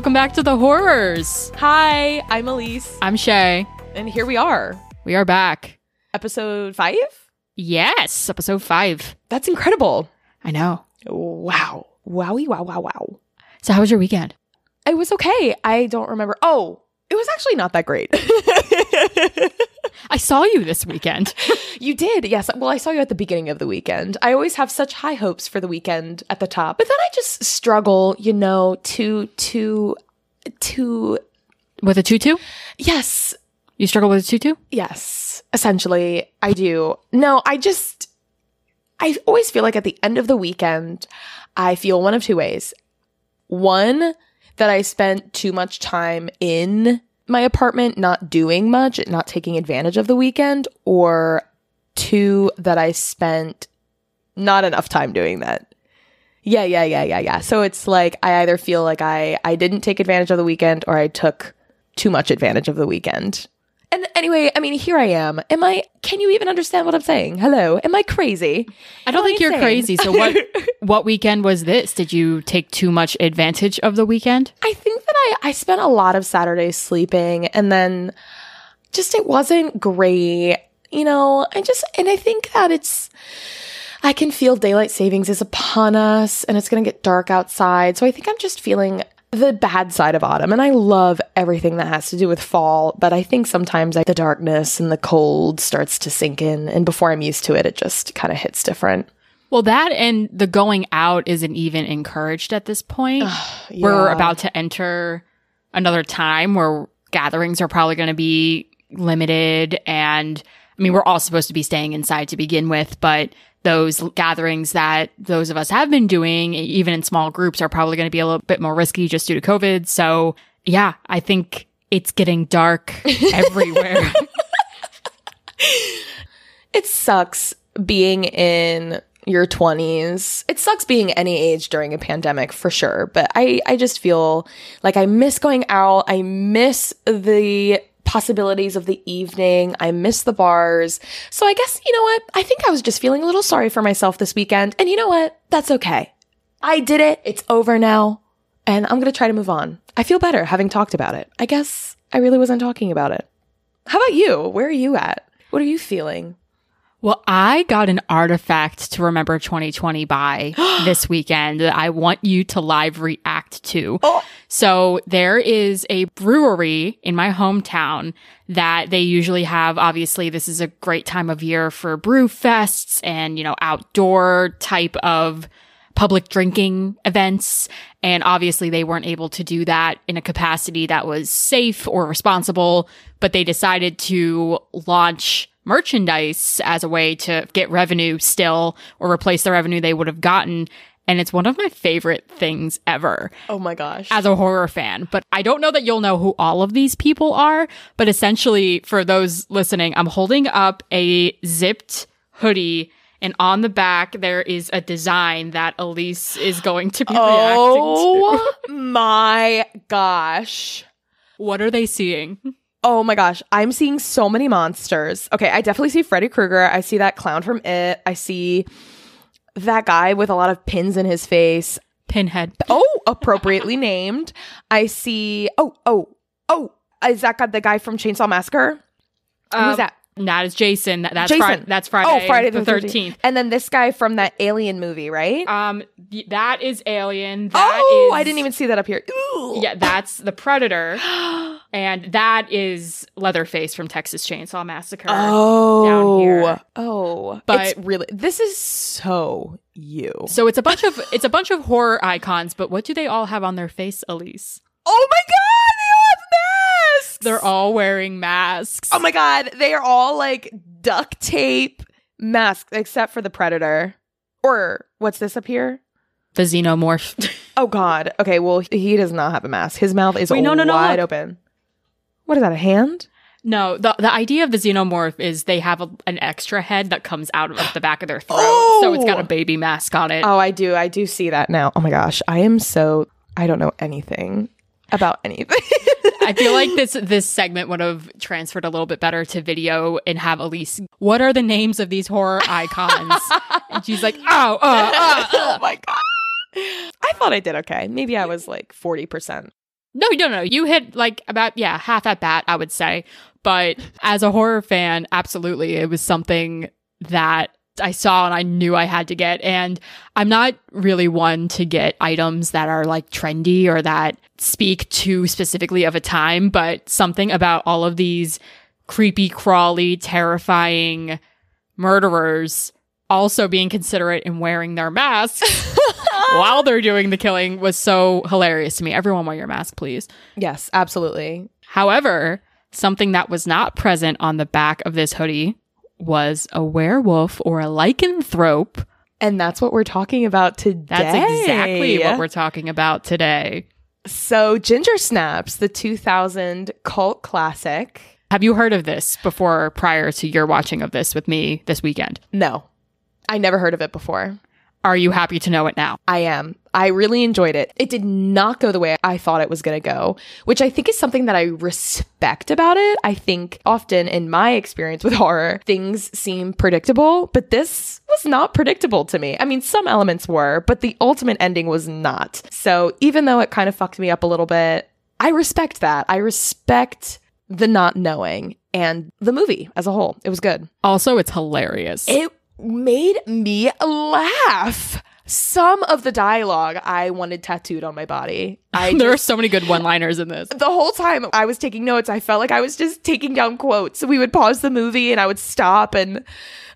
Welcome back to the Whorrors. Hi, I'm Elyse, I'm Shay. and here we are, We are back. episode five. Yes, episode five. That's incredible. I know. Wow. Wowie, wow, wow, wow. So, how was your weekend? It was okay. I don't remember. Oh, it was actually not that great. I saw you this weekend. you did, yes. Well, I saw you at the beginning of the weekend. I always have such high hopes for the weekend at the top, but then I just struggle, you know, to to to With a tutu? yes, You struggle with a tutu? Yes, essentially, I do. No, I just, I always feel like at the end of the weekend, I feel one of two ways. One, that I spent too much time in my apartment, not doing much, not taking advantage of the weekend, or two, that I spent not enough time doing that. Yeah, yeah, yeah, yeah, yeah. So it's like I either feel like I I didn't take advantage of the weekend or I took too much advantage of the weekend. And anyway, I mean, here I am. Am I? Can you even understand what I'm saying? Hello, am I crazy? I don't Am I think you're crazy. So, what what weekend was this? Did you take too much advantage of the weekend? I think that I I spent a lot of Saturdays sleeping, and then just it wasn't great. You know, I just and I think that it's. I can feel daylight savings is upon us, and it's going to get dark outside. So I think I'm just feeling the bad side of autumn, and I love everything that has to do with fall. But I think sometimes I, the darkness and the cold starts to sink in, and before I'm used to it, it just kind of hits different. Well, that and the going out isn't even encouraged at this point. We're about to enter another time where gatherings are probably going to be limited. And I mean, we're all supposed to be staying inside to begin with, but those gatherings that those of us have been doing, even in small groups, are probably going to be a little bit more risky just due to COVID. So, yeah, I think it's getting dark everywhere. It sucks being in your 20s. It sucks being any age during a pandemic for sure, but I I just feel like I miss going out. I miss the possibilities of the evening. I miss the bars. So I guess you know what? I think I was just feeling a little sorry for myself this weekend. And you know what? That's okay. I did it. It's over now. And I'm going to try to move on. I feel better having talked about it. I guess I really wasn't talking about it. How about you? Where are you at? What are you feeling? Well, I got an artifact to remember 2020 by this weekend that I want you to live react to. Oh. So there is a brewery in my hometown that they usually have. Obviously, this is a great time of year for brew fests and, you know, outdoor type of public drinking events. And obviously, they weren't able to do that in a capacity that was safe or responsible, but they decided to launch merchandise as a way to get revenue still or replace the revenue they would have gotten. And it's one of my favorite things ever Oh my gosh. as a horror fan. But I don't know that you'll know who all of these people are. But essentially, for those listening, I'm holding up a zipped hoodie. And on the back, there is a design that Elyse is going to be reacting to. oh my gosh. What are they seeing? Oh my gosh. I'm seeing so many monsters. Okay, I definitely see Freddy Krueger. I see that clown from It. I see that guy with a lot of pins in his face. Pinhead. Oh, appropriately named. I see. Oh, oh, oh. Is that guy the guy from Chainsaw Massacre? Um, Who's that? That is Jason. That's Jason. Friday. That's Friday. oh, Friday the, 13th. 13th. And then this guy from that Alien movie, right? Um, that is Alien. That oh, is- I didn't even see that up here. Ooh. Yeah, that's the Predator, and that is Leatherface from Texas Chainsaw Massacre. Oh, down here. oh, But- really this is so you. So it's a bunch of it's a bunch of horror icons, but what do they all have on their face, Elyse? Oh my god, they all have masks. They're all wearing masks. oh my god, they are all like duct tape masks, except for the predator. Or what's this up here? the xenomorph. Oh god. Okay, well he does not have a mask. His mouth is Wait, no, no, no, wide look. open. What is that? A hand? no, the the idea of the xenomorph is they have a, an extra head that comes out of the back of their throat, so it's got a Oh! baby mask on it. Oh, I do. I do see that now. Oh my gosh, I am so. I don't know anything about anything. I feel like this this segment would have transferred a little bit better to video and have Elyse. What are the names of these horror icons? and she's like, oh, uh, uh, oh uh. my god. I thought I did okay. Maybe I was like 40%. No, no, no. You hit like about, yeah, half at bat, I would say. But as a horror fan, absolutely. It was something that I saw and I knew I had to get. And I'm not really one to get items that are like trendy or that speak too specifically of a time, but something about all of these creepy, crawly, terrifying murderers also being considerate and wearing their masks while they're doing the killing was so hilarious to me. Everyone wear your mask, please. Yes, absolutely. However, something that was not present on the back of this hoodie was a werewolf or a lycanthrope. And that's what we're talking about today. That's exactly what we're talking about today. So, Ginger Snaps, the 2000 cult classic. Have you heard of this before prior to your watching of this with me this weekend? No, I never heard of it before. Are you happy to know it now? I am. I really enjoyed it. It did not go the way I thought it was going to go, which I think is something that I respect about it. I think often in my experience with horror, things seem predictable, but this was not predictable to me. I mean, some elements were, but the ultimate ending was not. So even though it kind of fucked me up a little bit, I respect that. I respect the not knowing and the movie as a whole. It was good. Also, it's hilarious. It made me laugh. Some of the dialogue I wanted tattooed on my body. I there are so many good one-liners in this. the whole time I was taking notes, I felt like I was just taking down quotes. We would pause the movie and I would stop and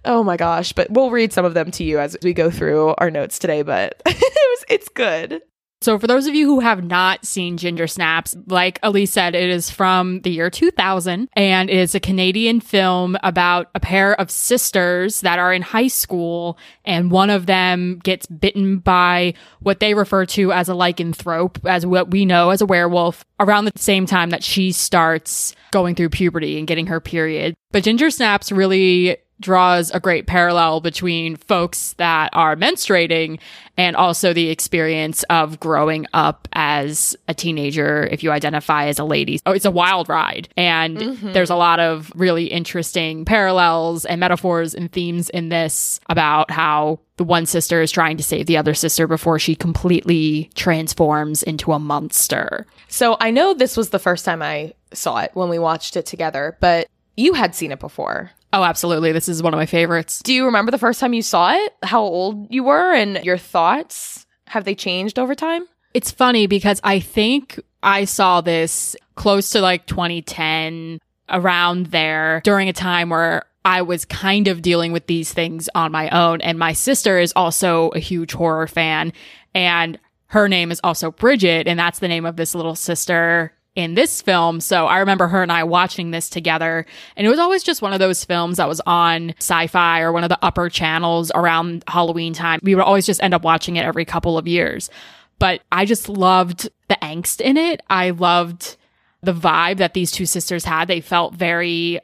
oh my gosh, but we'll read some of them to you as we go through our notes today, but it was it's good. So, for those of you who have not seen Ginger Snaps, like Elyse said, it is from the year 2000 and it is a Canadian film about a pair of sisters that are in high school and one of them gets bitten by what they refer to as a lycanthrope, as what we know as a werewolf, around the same time that she starts going through puberty and getting her period. But Ginger Snaps really draws a great parallel between folks that are menstruating and also the experience of growing up as a teenager if you identify as a lady. Oh, it's a wild ride. And mm-hmm. there's a lot of really interesting parallels and metaphors and themes in this about how the one sister is trying to save the other sister before she completely transforms into a monster. So I know this was the first time I saw it when we watched it together, but you had seen it before. Oh, absolutely. This is one of my favorites. Do you remember the first time you saw it? How old you were and your thoughts? Have they changed over time? It's funny because I think I saw this close to like 2010, around there, during a time where I was kind of dealing with these things on my own. And my sister is also a huge horror fan. And her name is also Bridget. And that's the name of this little sister in this film. So I remember her and I watching this together. And it was always just one of those films that was on sci fi or one of the upper channels around Halloween time. We would always just end up watching it every couple of years. But I just loved the angst in it. I loved the vibe that these two sisters had. They felt very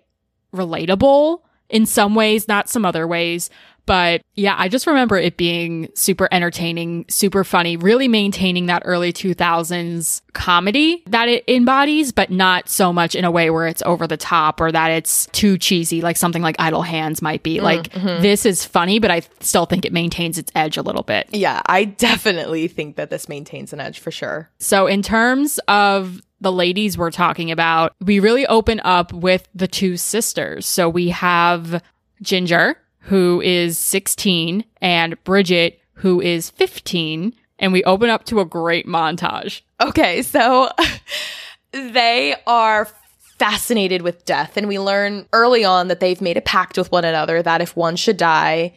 relatable in some ways, not some other ways. But yeah, I just remember it being super entertaining, super funny, really maintaining that early 2000s comedy that it embodies, but not so much in a way where it's over the top or that it's too cheesy, like something like Idle Hands might be. Mm, like, mm-hmm. this is funny, but I still think it maintains its edge a little bit. Yeah, I definitely think that this maintains an edge for sure. So, in terms of the ladies we're talking about, we really open up with the two sisters. So, we have Ginger, who is 16, and Bridget, who is 15. And we open up to a great montage. Okay, so they are fascinated with death. And we learn early on that they've made a pact with one another that if one should die,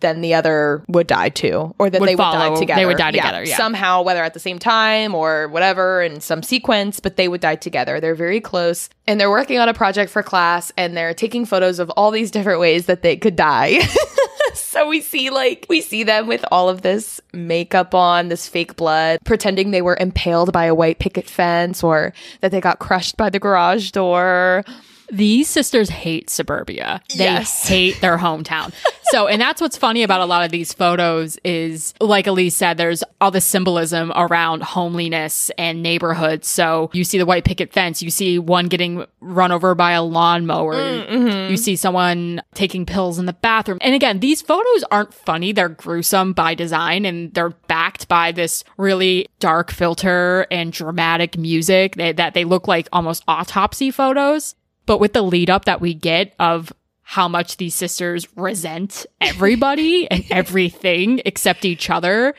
then the other would die too, or that would they follow. would die together. They would die together, yeah. Somehow, whether at the same time or whatever in some sequence, but they would die together. They're very close and they're working on a project for class and they're taking photos of all these different ways that they could die. so we see like we see them with all of this makeup on, this fake blood, pretending they were impaled by a white picket fence or that they got crushed by the garage door. These sisters hate suburbia. They yes. hate their hometown. so, and that's what's funny about a lot of these photos is, like Elyse said, there's all this symbolism around homeliness and neighborhood. So you see the white picket fence, you see one getting run over by a lawnmower, Mm-hmm. you see someone taking pills in the bathroom. And again, these photos aren't funny. They're gruesome by design and they're backed by this really dark filter and dramatic music they, that they look like almost autopsy photos. But with the lead up that we get of how much these sisters resent everybody and everything except each other,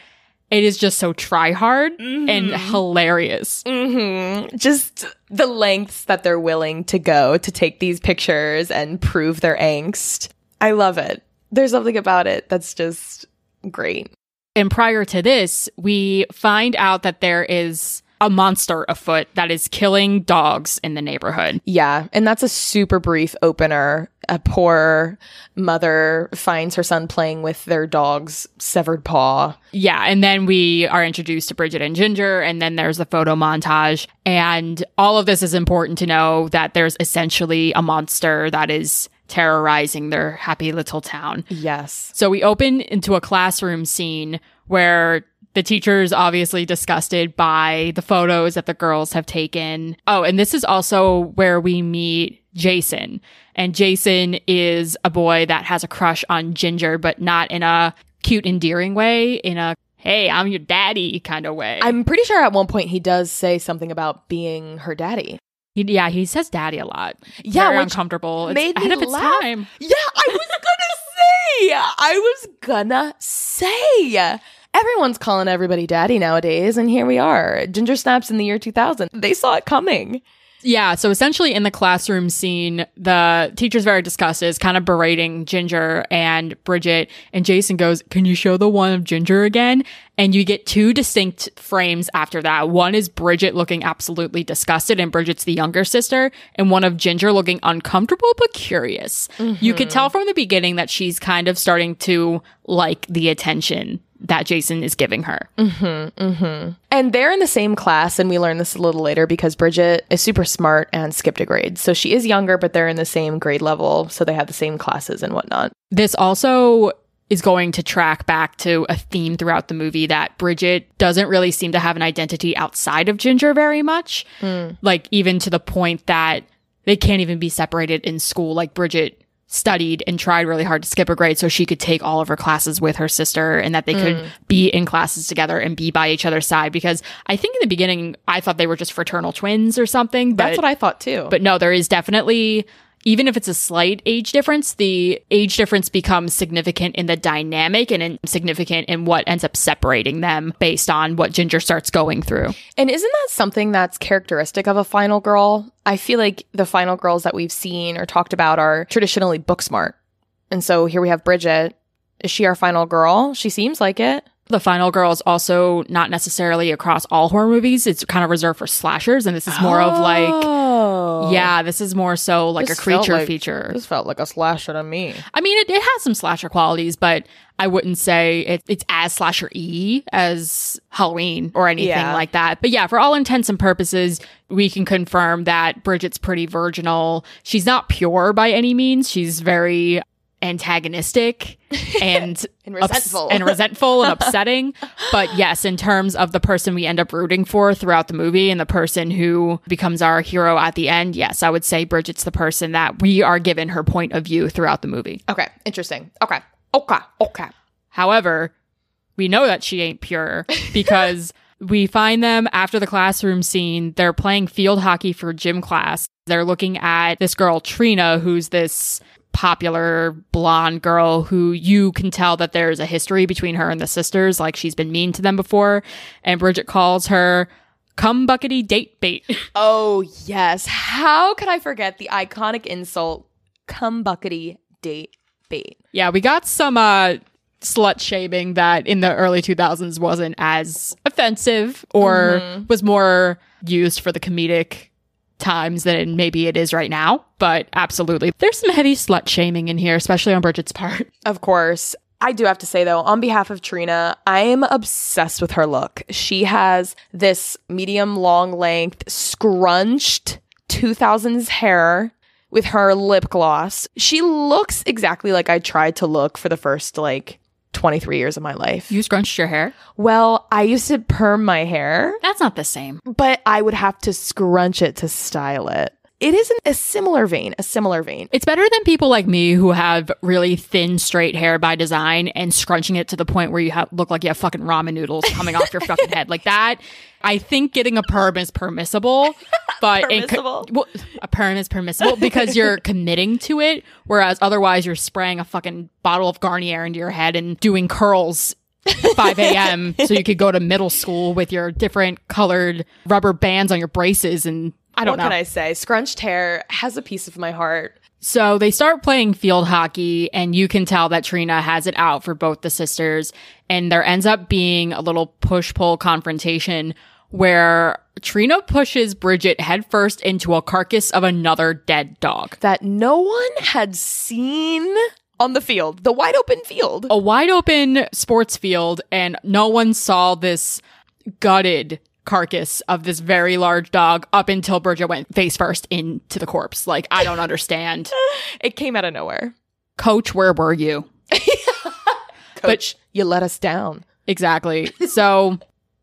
it is just so try hard and hilarious. Mm-hmm. Just the lengths that they're willing to go to take these pictures and prove their angst. I love it. There's something about it that's just great. And prior to this, we find out that there is a monster afoot that is killing dogs in the neighborhood. Yeah, and that's a super brief opener. A poor mother finds her son playing with their dog's severed paw. Yeah, and then we are introduced to Bridget and Ginger, and then there's the photo montage. And all of this is important to know that there's essentially a monster that is terrorizing their happy little town. Yes. So we open into a classroom scene where the teacher is obviously disgusted by the photos that the girls have taken. Oh, and this is also where we meet Jason. And Jason is a boy that has a crush on Ginger, but not in a cute, endearing way, in a hey, I'm your daddy kind of way. I'm pretty sure at one point he does say something about being her daddy. He- yeah, he says daddy a lot. Yeah, Very uncomfortable. It's made ahead me of its laugh. time. Yeah, I was gonna say. I was gonna say. Everyone's calling everybody daddy nowadays, and here we are. Ginger Snaps in the year 2000. They saw it coming. Yeah, so essentially in the classroom scene, the teacher's very disgusted, is kind of berating Ginger and Bridget, and Jason goes, Can you show the one of Ginger again? And you get two distinct frames after that. One is Bridget looking absolutely disgusted, and Bridget's the younger sister, and one of Ginger looking uncomfortable but curious. You could mm-hmm. tell from the beginning that she's kind of starting to like the attention that Jason is giving her. Mm-hmm, mm-hmm. And they're in the same class, and we learn this a little later because Bridget is super smart and skipped a grade. So she is younger, but they're in the same grade level. So they have the same classes and whatnot. This also is going to track back to a theme throughout the movie that Bridget doesn't really seem to have an identity outside of Ginger very much. Hmm. Like, even to the point that they can't even be separated in school. Like, Bridget studied and tried really hard to skip a grade so she could take all of her classes with her sister and that they could mm. be in classes together and be by each other's side. Because I think in the beginning, I thought they were just fraternal twins or something. But That's what I thought too. but no, there is definitely, even if it's a slight age difference, the age difference becomes significant in the dynamic and in, significant in what ends up separating them based on what Ginger starts going through. And isn't that something that's characteristic of a final girl? I feel like the final girls that we've seen or talked about are traditionally book smart. And so here we have Bridget. Is she our final girl? She seems like it. The Final Girl is also not necessarily across all horror movies. It's kind of reserved for slashers, and this is more of like, oh. Oh. yeah, this is more so like This a creature like- feature. This felt like a slasher to me. I mean, it, it has some slasher qualities, but I wouldn't say it, it's as slasher y as Halloween or anything Yeah. like that. But yeah, for all intents and purposes, we can confirm that Bridget's pretty virginal. She's not pure by any means. She's very antagonistic and And ups- resentful. and resentful and upsetting. But yes, in terms of the person we end up rooting for throughout the movie and the person who becomes our hero at the end, yes, I would say Bridget's the person that we are given her point of view throughout the movie. Okay, interesting. Okay. Okay. Okay. However, we know that she ain't pure because we find them after the classroom scene. They're playing field hockey for gym class. They're looking at this girl, Trina, who's this popular blonde girl who you can tell that there's a history between her and the sisters. Like she's been mean to them before. And Bridget calls her cum buckety date bait. Oh, yes. How could I forget the iconic insult, cum buckety date bait? Yeah, we got some uh slut shaming that in the early 2000s wasn't as offensive or was more used for the comedic times than maybe it is right now. But absolutely, there's some heavy slut shaming in here, especially on Bridget's part. Of course. I do have to say though, on behalf of Trina, I am obsessed with her look. She has this medium long length scrunched 2000s hair with her lip gloss. She looks exactly like I tried to look for the first like 23 years of my life. You scrunched your hair? Well, I used to perm my hair, That's not the same. but I would have to scrunch it to style it. It is in a similar vein, a similar vein. It's better than people like me who have really thin, straight hair by design and scrunching it to the point where you have, look like you have fucking ramen noodles coming off your fucking head. Like that, I think getting a perm is permissible, but Permissible? well, a perm is permissible because you're committing to it, whereas otherwise you're spraying a fucking bottle of Garnier into your head and doing curls. 5 a.m. so you could go to middle school with your different colored rubber bands on your braces and I don't what know. can I say? Scrunched hair has a piece of my heart. So they start playing field hockey, and you can tell that Trina has it out for both the sisters. And there ends up being a little push pull confrontation where Trina pushes Bridget headfirst into a carcass of another dead dog. that no one had seen on the field, the wide open field. A wide open sports field, and no one saw this gutted carcass of this very large dog up until Bridget went face first into the corpse. Like, I don't understand. It came out of nowhere. Coach, where were you? Coach, you let us down. Exactly. So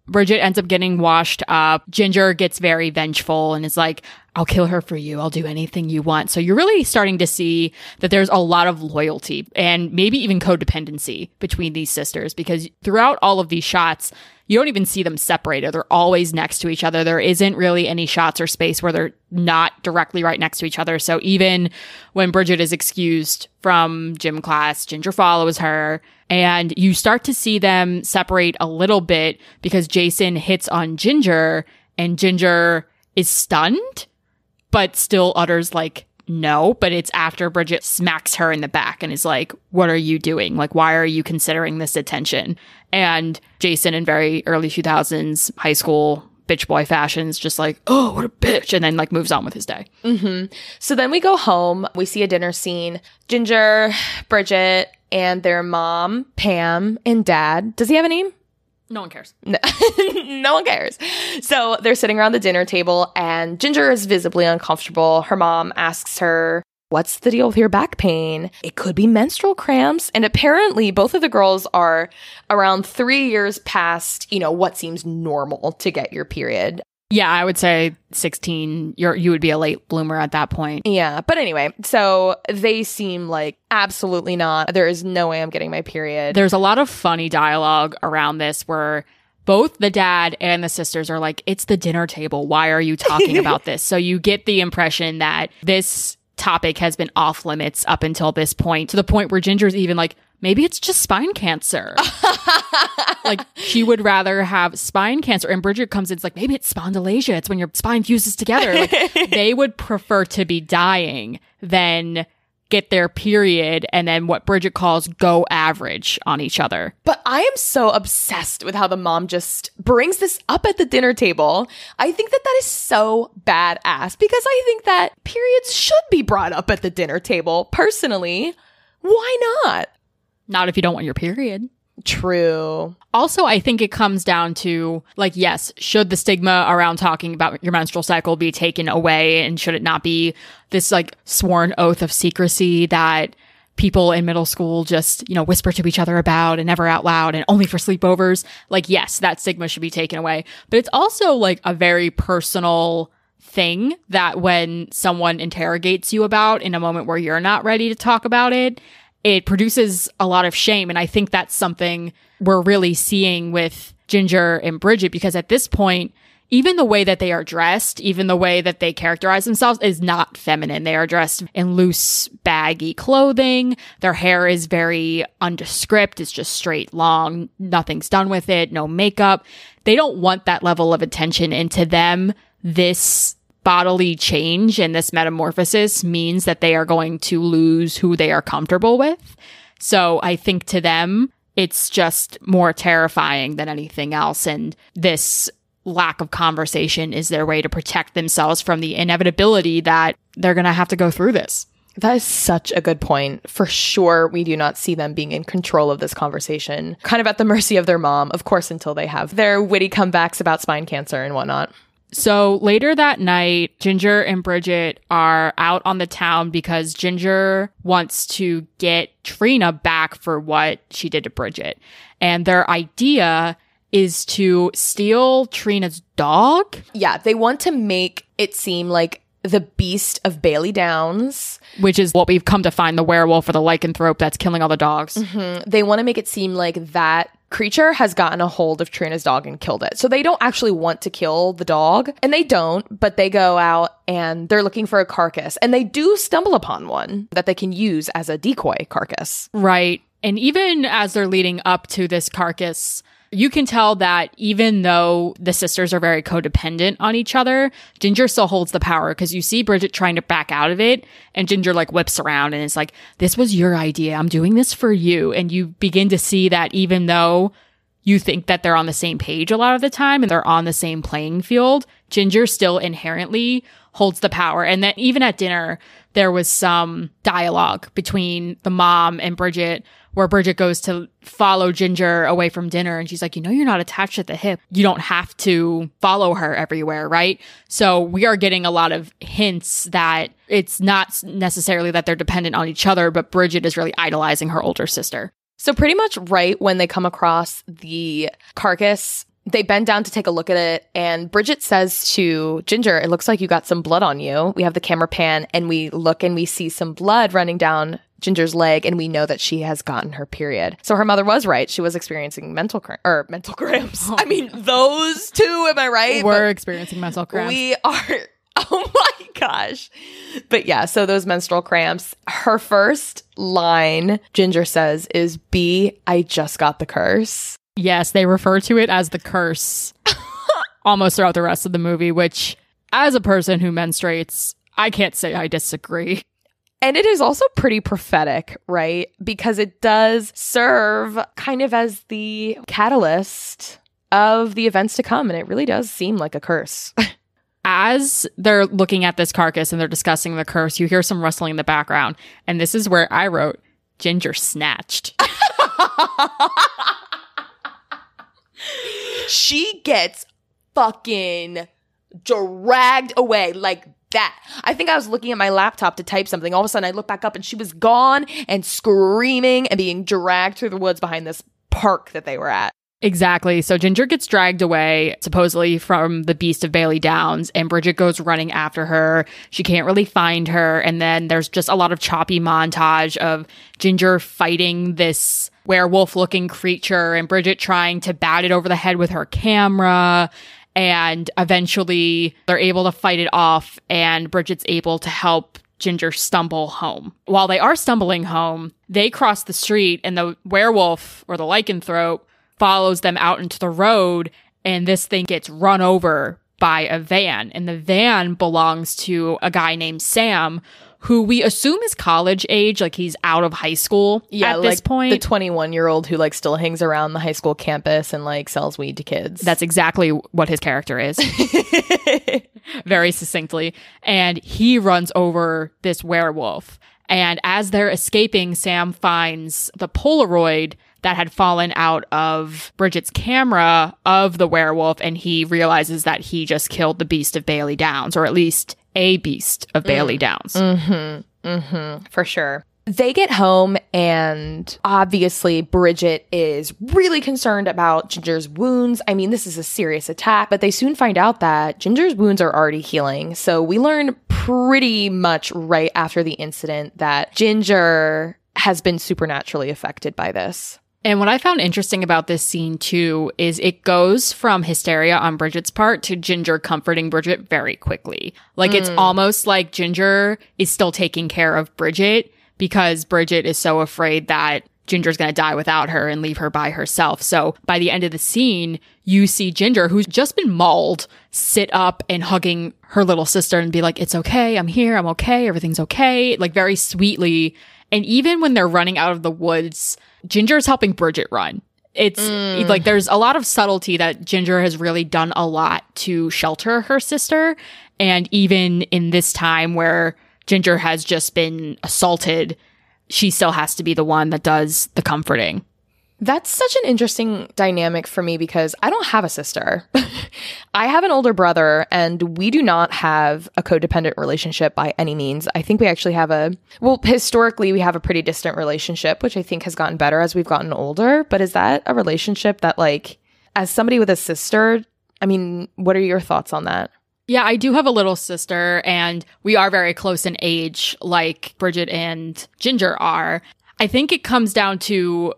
Bridget ends up getting washed up. Ginger gets very vengeful and is like, I'll kill her for you. I'll do anything you want. So you're really starting to see that there's a lot of loyalty and maybe even codependency between these sisters because throughout all of these shots, you don't even see them separated. They're always next to each other. There isn't really any shots or space where they're not directly right next to each other. So even when Bridget is excused from gym class, Ginger follows her and you start to see them separate a little bit because Jason hits on Ginger and Ginger is stunned, but still utters like, no, but it's after Bridget smacks her in the back and is like, What are you doing? Like, why are you considering this attention? And Jason, in very early 2000s high school bitch boy fashions, just like, Oh, what a bitch. And then like moves on with his day. Mm-hmm. So then we go home. We see a dinner scene. Ginger, Bridget, and their mom, Pam, and dad. Does he have a name? No one cares. No, no one cares. So they're sitting around the dinner table, and Ginger is visibly uncomfortable. Her mom asks her, What's the deal with your back pain? It could be menstrual cramps. And apparently, both of the girls are around three years past, you know, what seems normal to get your period. Yeah, I would say 16, you're, you would be a late bloomer at that point. Yeah. But anyway, so they seem like absolutely not. There is no way I'm getting my period. There's a lot of funny dialogue around this where both the dad and the sisters are like, it's the dinner table. Why are you talking about this? So you get the impression that this topic has been off limits up until this point, to the point where Ginger's even like, maybe it's just spine cancer. like she would rather have spine cancer. And Bridget comes in, it's like, maybe it's spondylosis. It's when your spine fuses together. Like, they would prefer to be dying than get their period and then what Bridget calls go average on each other. But I am so obsessed with how the mom just brings this up at the dinner table. I think that that is so badass because I think that periods should be brought up at the dinner table. Personally, why not? Not if you don't want your period. True. Also, I think it comes down to like, yes, should the stigma around talking about your menstrual cycle be taken away? And should it not be this like sworn oath of secrecy that people in middle school just, you know, whisper to each other about and never out loud and only for sleepovers? Like, yes, that stigma should be taken away. But it's also like a very personal thing that when someone interrogates you about in a moment where you're not ready to talk about it, it produces a lot of shame. And I think that's something we're really seeing with Ginger and Bridget because at this point, even the way that they are dressed, even the way that they characterize themselves is not feminine. They are dressed in loose, baggy clothing. Their hair is very undescript. It's just straight, long. Nothing's done with it. No makeup. They don't want that level of attention. into them, this bodily change and this metamorphosis means that they are going to lose who they are comfortable with. So I think to them, it's just more terrifying than anything else. And this lack of conversation is their way to protect themselves from the inevitability that they're going to have to go through this. That is such a good point. For sure, we do not see them being in control of this conversation, kind of at the mercy of their mom, of course, until they have their witty comebacks about spine cancer and whatnot. So later that night, Ginger and Bridget are out on the town because Ginger wants to get Trina back for what she did to Bridget. And their idea is to steal Trina's dog. Yeah, they want to make it seem like the beast of Bailey Downs. Which is what we've come to find the werewolf or the lycanthrope that's killing all the dogs. Mm-hmm. They want to make it seem like that creature has gotten a hold of Trina's dog and killed it. So they don't actually want to kill the dog, and they don't, but they go out and they're looking for a carcass, and they do stumble upon one that they can use as a decoy carcass. Right. And even as they're leading up to this carcass, you can tell that even though the sisters are very codependent on each other, Ginger still holds the power because you see Bridget trying to back out of it and Ginger like whips around and is like, this was your idea. I'm doing this for you. And you begin to see that even though you think that they're on the same page a lot of the time and they're on the same playing field, Ginger still inherently holds the power. And that even at dinner, there was some dialogue between the mom and Bridget where Bridget goes to follow Ginger away from dinner and she's like, you know, you're not attached at the hip. You don't have to follow her everywhere, right? So we are getting a lot of hints that it's not necessarily that they're dependent on each other, but Bridget is really idolizing her older sister. So pretty much right when they come across the carcass, they bend down to take a look at it and Bridget says to Ginger, it looks like you got some blood on you. We have the camera pan and we look and we see some blood running down Ginger's leg, and we know that she has gotten her period. So her mother was right; she was experiencing mental cramp or mental cramps. I mean, those two. Am I right? We're experiencing mental cramps. We are. Oh my gosh. But yeah, so those menstrual cramps. Her first line, Ginger says, is B, I just got the curse. Yes, they refer to it as the curse almost throughout the rest of the movie, which, as a person who menstruates, I can't say I disagree. And it is also pretty prophetic, right? Because it does serve kind of as the catalyst of the events to come. And it really does seem like a curse. As they're looking at this carcass and they're discussing the curse, you hear some rustling in the background. And this is where I wrote Ginger snatched. she gets fucking dragged away like that. I think I was looking at my laptop to type something. All of a sudden, I look back up and she was gone and screaming and being dragged through the woods behind this park that they were at. Exactly. So Ginger gets dragged away, supposedly from the beast of Bailey Downs, and Bridget goes running after her. She can't really find her. And then there's just a lot of choppy montage of Ginger fighting this werewolf looking creature and Bridget trying to bat it over the head with her camera. And eventually they're able to fight it off, and Bridget's able to help Ginger stumble home. While they are stumbling home, they cross the street, and the werewolf or the lycanthrope follows them out into the road, and this thing gets run over by a van. And the van belongs to a guy named Sam, who we assume is college age, like he's out of high school Yeah, at like this point. the 21 year old who like still hangs around the high school campus and like sells weed to kids. That's exactly what his character is. very succinctly. And he runs over this werewolf. And as they're escaping, Sam finds the Polaroid that had fallen out of Bridget's camera of the werewolf. And he realizes that he just killed the beast of Bailey Downs, or at least a beast of Bailey mm. Downs. Mm-hmm. Mm-hmm. for sure. They get home, and obviously, Bridget is really concerned about Ginger's wounds. I mean, this is a serious attack, but they soon find out that Ginger's wounds are already healing. So, we learn pretty much right after the incident that Ginger has been supernaturally affected by this. And what I found interesting about this scene too is it goes from hysteria on Bridget's part to Ginger comforting Bridget very quickly. Like it's hmm. almost like Ginger is still taking care of Bridget because Bridget is so afraid that Ginger's going to die without her and leave her by herself. So by the end of the scene, you see Ginger, who's just been mauled, sit up and hugging her little sister and be like, it's okay. I'm here. I'm okay. Everything's okay. Like very sweetly. And even when they're running out of the woods, Ginger is helping Bridget run. It's mm. like there's a lot of subtlety that Ginger has really done a lot to shelter her sister. And even in this time where Ginger has just been assaulted, she still has to be the one that does the comforting. That's such an interesting dynamic for me because I don't have a sister. I have an older brother and we do not have a codependent relationship by any means. I think we actually have a, well, historically, we have a pretty distant relationship, which I think has gotten better as we've gotten older. But is that a relationship that, like, as somebody with a sister, I mean, what are your thoughts on that? Yeah, I do have a little sister, and we are very close in age, like Bridget and Ginger are. I think it comes down to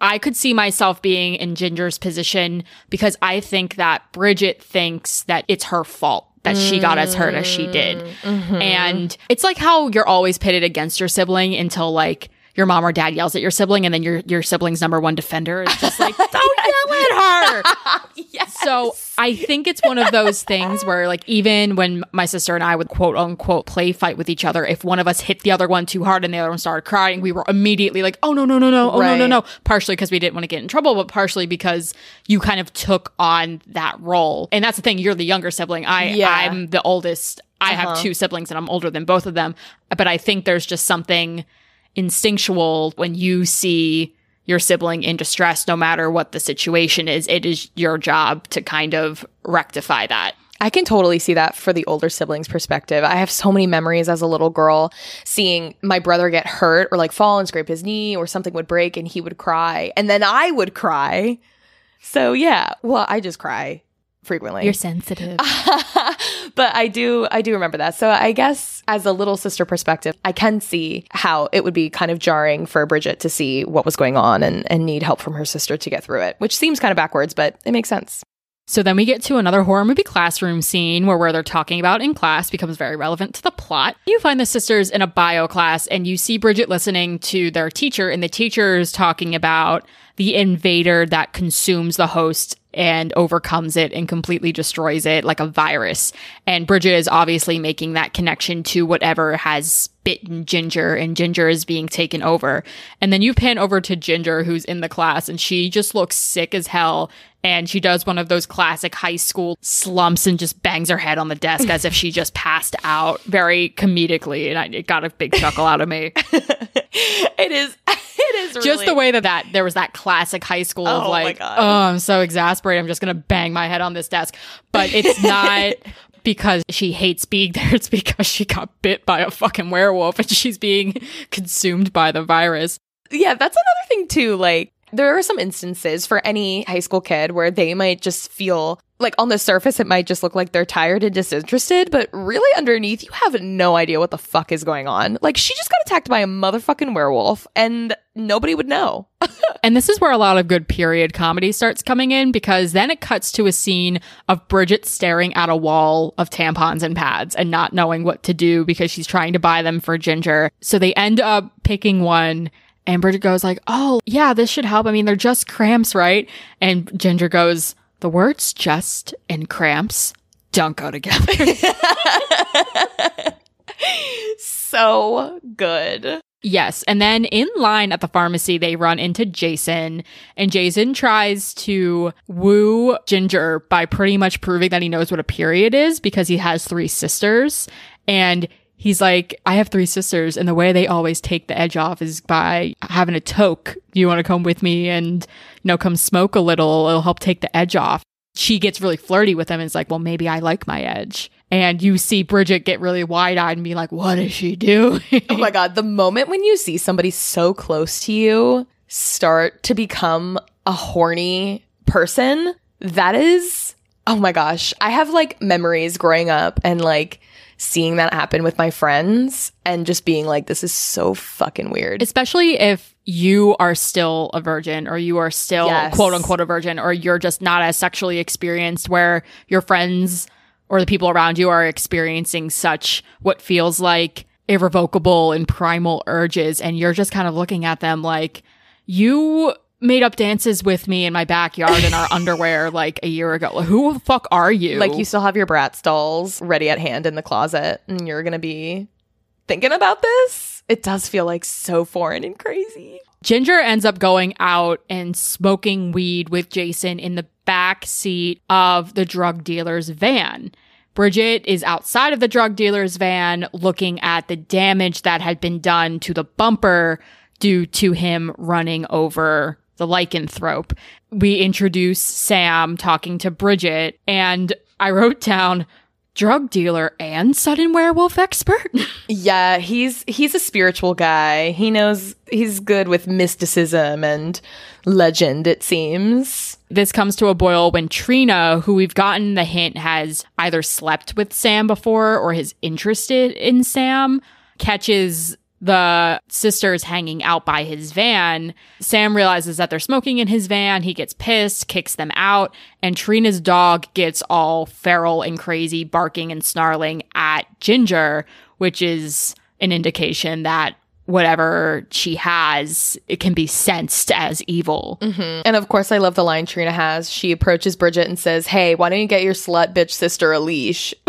I could see myself being in Ginger's position because I think that Bridget thinks that it's her fault that she got as hurt as she did. Mm-hmm. And it's like how you're always pitted against your sibling until like your mom or dad yells at your sibling and then your your sibling's number one defender is just like don't yell at her. yes. So I think it's one of those things where, like, even when my sister and I would quote unquote play fight with each other, if one of us hit the other one too hard and the other one started crying, we were immediately like, oh, no, no, no, no, oh, no, no, no. Partially because we didn't want to get in trouble, but partially because you kind of took on that role. And that's the thing, you're the younger sibling. I, Yeah. I'm the oldest. I have Uh-huh. two siblings and I'm older than both of them. But I think there's just something instinctual when you see your sibling in distress, no matter what the situation is, it is your job to kind of rectify that. I can totally see that for the older siblings' perspective. I have so many memories as a little girl seeing my brother get hurt or like fall and scrape his knee or something would break and he would cry and then I would cry. So yeah, well, I just cry frequently. You're sensitive. but I do I do remember that. So I guess as a little sister perspective, I can see how it would be kind of jarring for Bridget to see what was going on and, and need help from her sister to get through it, which seems kind of backwards, but it makes sense. So then we get to another horror movie classroom scene where where they're talking about in class becomes very relevant to the plot. You find the sisters in a bio class and you see Bridget listening to their teacher and the teacher is talking about the invader that consumes the host and overcomes it and completely destroys it like a virus. And Bridget is obviously making that connection to whatever has bitten Ginger and Ginger is being taken over. And then you pan over to Ginger who's in the class and she just looks sick as hell and she does one of those classic high school slumps and just bangs her head on the desk as if she just passed out very comedically. And I, it got a big chuckle out of me. It is it is really just the way that that there was that classic high school of Oh my like oh i'm so exasperated. I'm just gonna bang my head on this desk. But it's not because she hates being there. It's because she got bit by a fucking werewolf and she's being consumed by the virus. Yeah, that's another thing too. Like, there are some instances for any high school kid where they might just feel like on the surface, it might just look like they're tired and disinterested, but really underneath, you have no idea what the fuck is going on. Like, she just got attacked by a motherfucking werewolf and nobody would know. And this is where a lot of good period comedy starts coming in because then it cuts to a scene of Bridget staring at a wall of tampons and pads and not knowing what to do because she's trying to buy them for Ginger. So they end up picking one and Bridget goes like, "Oh, yeah, this should help. I mean, they're just cramps, right?" And Ginger goes, "The words just and cramps don't go together." So good. Yes. And then in line at the pharmacy, they run into Jason, and Jason tries to woo Ginger by pretty much proving that he knows what a period is because he has three sisters. And he's like, I have three sisters, and the way they always take the edge off is by having a toke. You want to come with me and, you know, come smoke a little? It'll help take the edge off. She gets really flirty with him and is like, well, maybe I like my edge. And you see Bridget get really wide eyed and be like, what is she doing? Oh my God. The moment when you see somebody so close to you start to become a horny person, that is, oh my gosh. I have like memories growing up and like seeing that happen with my friends and just being like, this is so fucking weird. especially if you are still a virgin or you are still Yes. quote unquote a virgin or you're just not as sexually experienced where your friends or the people around you are experiencing such what feels like irrevocable and primal urges and you're just kind of looking at them like you made up dances with me in my backyard in our underwear like a year ago who the fuck are you like you still have your Bratz dolls ready at hand in the closet and you're going to be thinking about this. It does feel like so foreign and crazy. Ginger ends up going out and smoking weed with Jason in the back seat of the drug dealer's van. Bridget is outside of the drug dealer's van looking at the damage that had been done to the bumper due to him running over the lycanthrope. We introduce Sam talking to Bridget, and I wrote down drug dealer and sudden werewolf expert. Yeah, he's he's a spiritual guy. He knows he's good with mysticism and legend, it seems. this comes to a boil when Trina, who we've gotten the hint has either slept with Sam before or is interested in Sam, catches the sisters hanging out by his van. Sam realizes that they're smoking in his van. He gets pissed, kicks them out, and Trina's dog gets all feral and crazy, barking and snarling at Ginger, which is an indication that whatever she has, it can be sensed as evil. Mm-hmm. And of course, I love the line Trina has. She approaches Bridget and says, Hey, why don't you get your slut bitch sister a leash?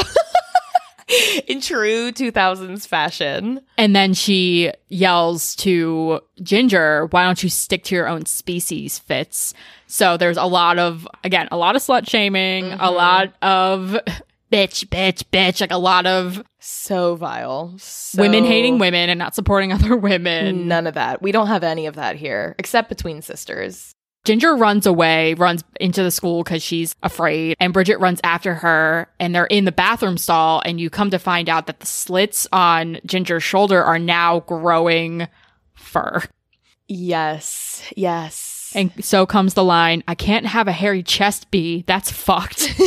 In true 2000s fashion. And then she yells to Ginger, why don't you stick to your own species, Fitz? So there's a lot of, again, a lot of slut shaming, a mm-hmm. lot of bitch, bitch, bitch, like a lot of So vile. So- women hating women and not supporting other women. None of that. We don't have any of that here, except between sisters. Ginger runs away, runs into the school because she's afraid, and Bridget runs after her, and they're in the bathroom stall, and you come to find out that the slits on Ginger's shoulder are now growing fur. Yes. Yes. And so comes the line, I can't have a hairy chest bee. That's fucked.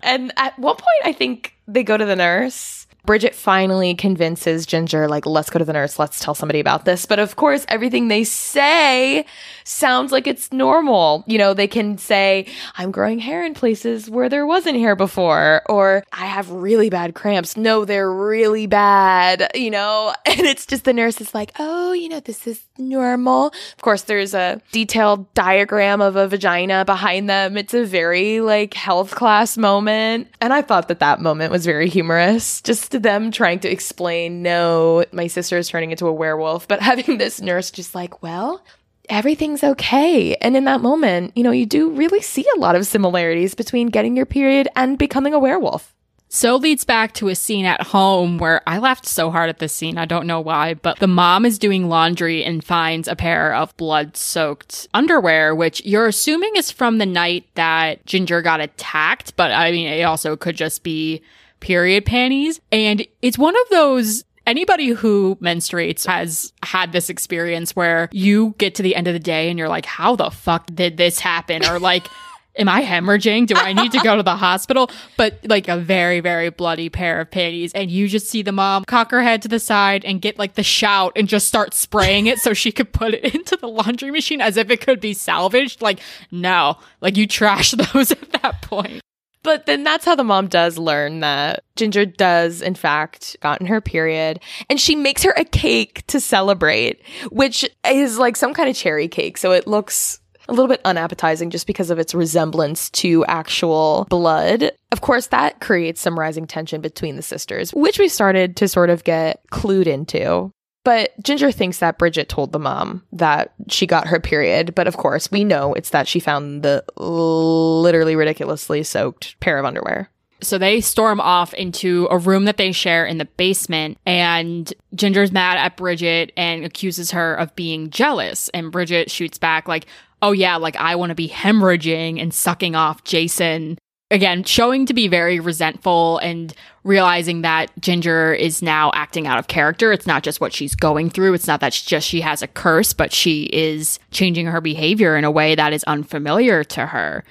And at one point, I think they go to the nurse. Bridget finally convinces Ginger, like, let's go to the nurse, let's tell somebody about this. But of course, everything they say sounds like it's normal. You know, they can say, I'm growing hair in places where there wasn't hair before, or I have really bad cramps. No, they're really bad, you know? And it's just the nurse is like, oh, you know, this is normal. Of course, there's a detailed diagram of a vagina behind them. It's a very like health class moment. And I thought that that moment was very humorous. Just them trying to explain, no, my sister is turning into a werewolf, but having this nurse just like, well, everything's okay. And in that moment, you know, you do really see a lot of similarities between getting your period and becoming a werewolf. So leads back to a scene at home where I laughed so hard at this scene. I don't know why, but the mom is doing laundry and finds a pair of blood soaked underwear, which you're assuming is from the night that Ginger got attacked. But I mean, it also could just be period panties. And it's one of those anybody who menstruates has had this experience where you get to the end of the day and you're like, how the fuck did this happen? Or like, am I hemorrhaging? Do I need to go to the hospital? But like a very, very bloody pair of panties. And you just see the mom cock her head to the side and get like the shout and just start spraying it so she could put it into the laundry machine as if it could be salvaged. Like, no, like you trash those at that point. But then that's how the mom does learn that Ginger does, in fact, gotten her period. And she makes her a cake to celebrate, which is like some kind of cherry cake. So it looks a little bit unappetizing just because of its resemblance to actual blood. Of course, that creates some rising tension between the sisters, which we started to sort of get clued into. But Ginger thinks that Bridget told the mom that she got her period. But of course, we know it's that she found the literally ridiculously soaked pair of underwear. So they storm off into a room that they share in the basement, and Ginger's mad at Bridget and accuses her of being jealous. And Bridget shoots back, like, oh yeah, like I want to be hemorrhaging and sucking off Jason. Again, showing to be very resentful and realizing that Ginger is now acting out of character. It's not just what she's going through. It's not that she just she has a curse, but she is changing her behavior in a way that is unfamiliar to her.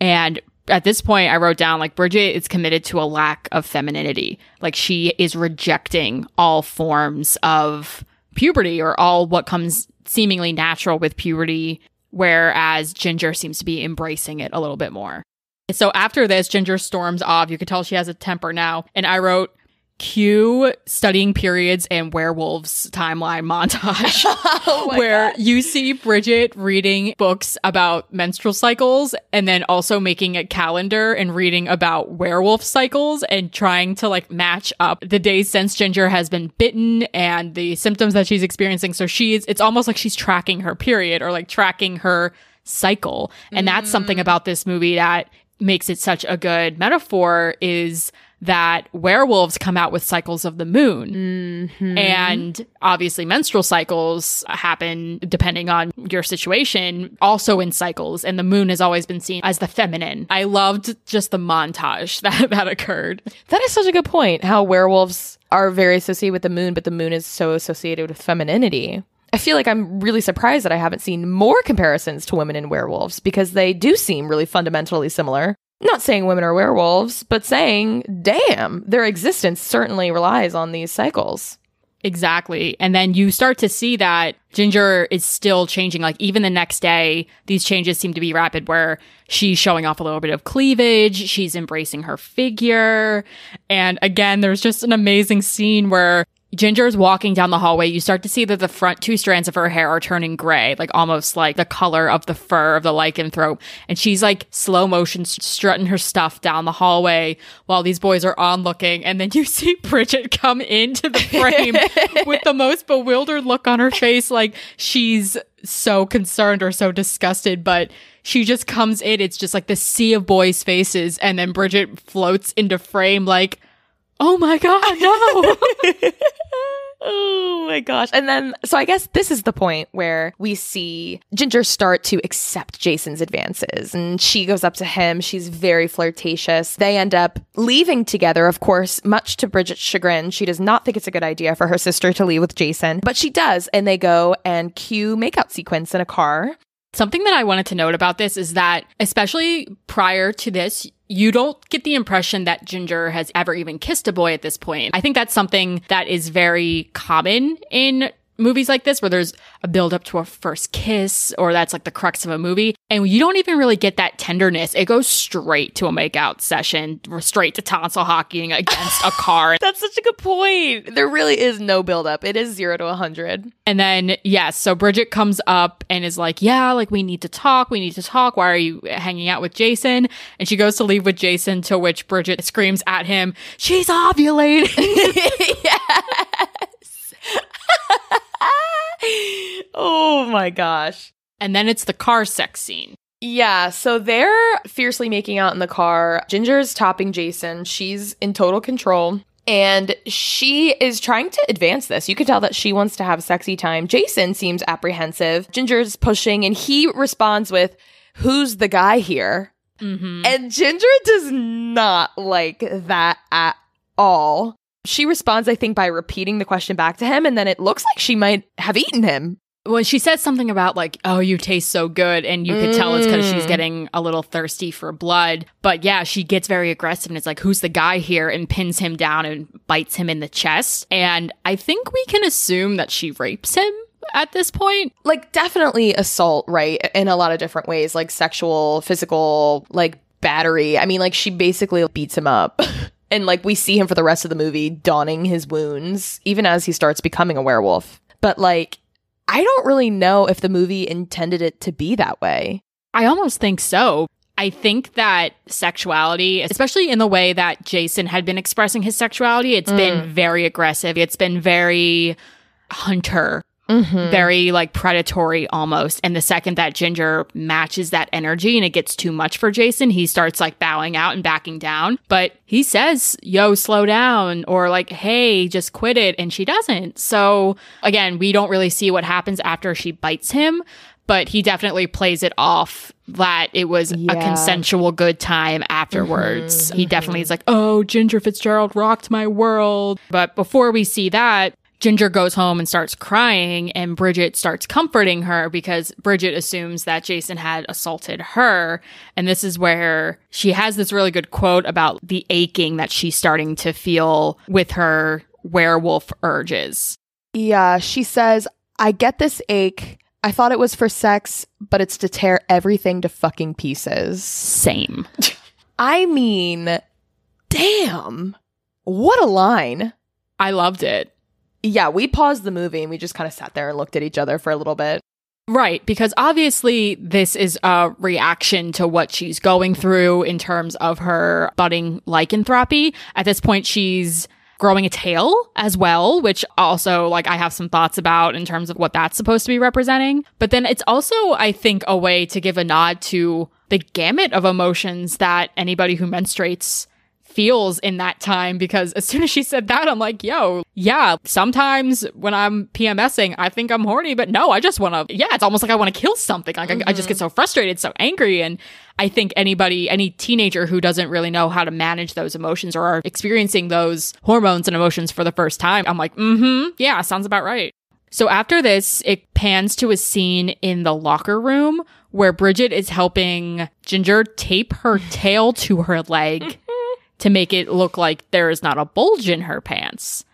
And at this point, I wrote down like Bridget is committed to a lack of femininity. Like she is rejecting all forms of puberty or all what comes seemingly natural with puberty, whereas Ginger seems to be embracing it a little bit more. So after this, Ginger storms off. You could tell she has a temper now. And I wrote, cue studying periods and werewolves timeline montage Oh where you see Bridget reading books about menstrual cycles and then also making a calendar and reading about werewolf cycles and trying to like match up the days since Ginger has been bitten and the symptoms that she's experiencing. So she's, it's almost like she's tracking her period or like tracking her cycle. And that's something mm. about this movie that makes it such a good metaphor is that werewolves come out with cycles of the moon. Mm-hmm. And obviously, menstrual cycles happen depending on your situation, also in cycles. And the moon has always been seen as the feminine. I loved just the montage that, that occurred. that is such a good point. How werewolves are very associated with the moon, but the moon is so associated with femininity. I feel like I'm really surprised that I haven't seen more comparisons to women and werewolves because they do seem really fundamentally similar. Not saying women are werewolves, but saying, damn, their existence certainly relies on these cycles. Exactly. And then you start to see that Ginger is still changing. Like even the next day, these changes seem to be rapid where she's showing off a little bit of cleavage. She's embracing her figure. And again, there's just an amazing scene where Ginger is walking down the hallway. You start to see that the front two strands of her hair are turning gray, like almost like the color of the fur of the lycanthrope. And she's like slow motion strutting her stuff down the hallway while these boys are on looking. And then you see Bridget come into the frame with the most bewildered look on her face, like she's so concerned or so disgusted, but she just comes in. It's just like the sea of boys' faces. And then Bridget floats into frame like, oh my God, no. oh my gosh. And then, so I guess this is the point where we see Ginger start to accept Jason's advances. And she goes up to him. She's very flirtatious. They end up leaving together, of course, much to Bridget's chagrin. She does not think it's a good idea for her sister to leave with Jason, but she does. And they go and cue makeout sequence in a car. Something that I wanted to note about this is that, especially prior to this, you don't get the impression that Ginger has ever even kissed a boy at this point. I think that's something that is very common in movies like this where there's a build up to a first kiss or that's like the crux of a movie and you don't even really get that tenderness it goes straight to a makeout session straight to tonsil hockeying against a car That's such a good point. There really is no build up. It is zero to a hundred. and then yes so bridget comes up and is like yeah like we need to talk we need to talk why are you hanging out with jason and she goes to leave with jason to which bridget screams at him she's ovulating yes. Oh my gosh. and then it's the car sex scene Yeah, so they're fiercely making out in the car. Ginger's topping Jason. She's in total control. And she is trying to advance this. You can tell that she wants to have a sexy time. Jason seems apprehensive. Ginger's pushing, and he responds with, Who's the guy here? mm-hmm. And Ginger does not like that at all. She responds, I think, by repeating the question back to him, and then it looks like she might have eaten him. When she said something about like oh you taste so good and you could tell it's because she's Mm. getting a little thirsty for blood but yeah she gets very aggressive and it's like who's the guy here and pins him down and bites him in the chest and i think we can assume that she rapes him at this point like definitely assault, right? In a lot of different ways, like sexual, physical, like battery. I mean, like she basically beats him up. and like we see him for the rest of the movie donning his wounds, even as he starts becoming a werewolf. But like, I don't really know if the movie intended it to be that way. i almost think so I think that sexuality, especially in the way that Jason had been expressing his sexuality, it's been mm. very aggressive. It's been very hunter Mm-hmm. very like predatory almost. And the second that Ginger matches that energy and it gets too much for Jason, he starts like bowing out and backing down. But he says, yo, slow down, or like, hey, just quit it. And she doesn't. So again, we don't really see what happens after she bites him. But he definitely plays it off that it was Yeah. a consensual good time afterwards. He definitely is like, oh, Ginger Fitzgerald rocked my world. But before we see that, Ginger goes home and starts crying, and Bridget starts comforting her because Bridget assumes that Jason had assaulted her. And this is where she has this really good quote about the aching that she's starting to feel with her werewolf urges. Yeah, she says, I get this ache. I thought it was for sex, but it's to tear everything to fucking pieces. Same. I mean, damn. What a line. I loved it. Yeah, we paused the movie and we just kind of sat there and looked at each other for a little bit. Right, because obviously this is a reaction to what she's going through in terms of her budding lycanthropy. At this point, she's growing a tail as well, which also like I have some thoughts about in terms of what that's supposed to be representing. But then it's also, I think, a way to give a nod to the gamut of emotions that anybody who menstruates feels in that time because as soon as she said that, I'm like, yo, yeah, sometimes when I'm PMSing, I think I'm horny, but no, I just want to, yeah, it's almost like I want to kill something. Like mm-hmm. I, I just get so frustrated, so angry. And I think anybody, any teenager who doesn't really know how to manage those emotions or are experiencing those hormones and emotions for the first time, I'm like, mm hmm, yeah, sounds about right. So after this, it pans to a scene in the locker room where Bridget is helping Ginger tape her tail to her leg to make it look like there is not a bulge in her pants.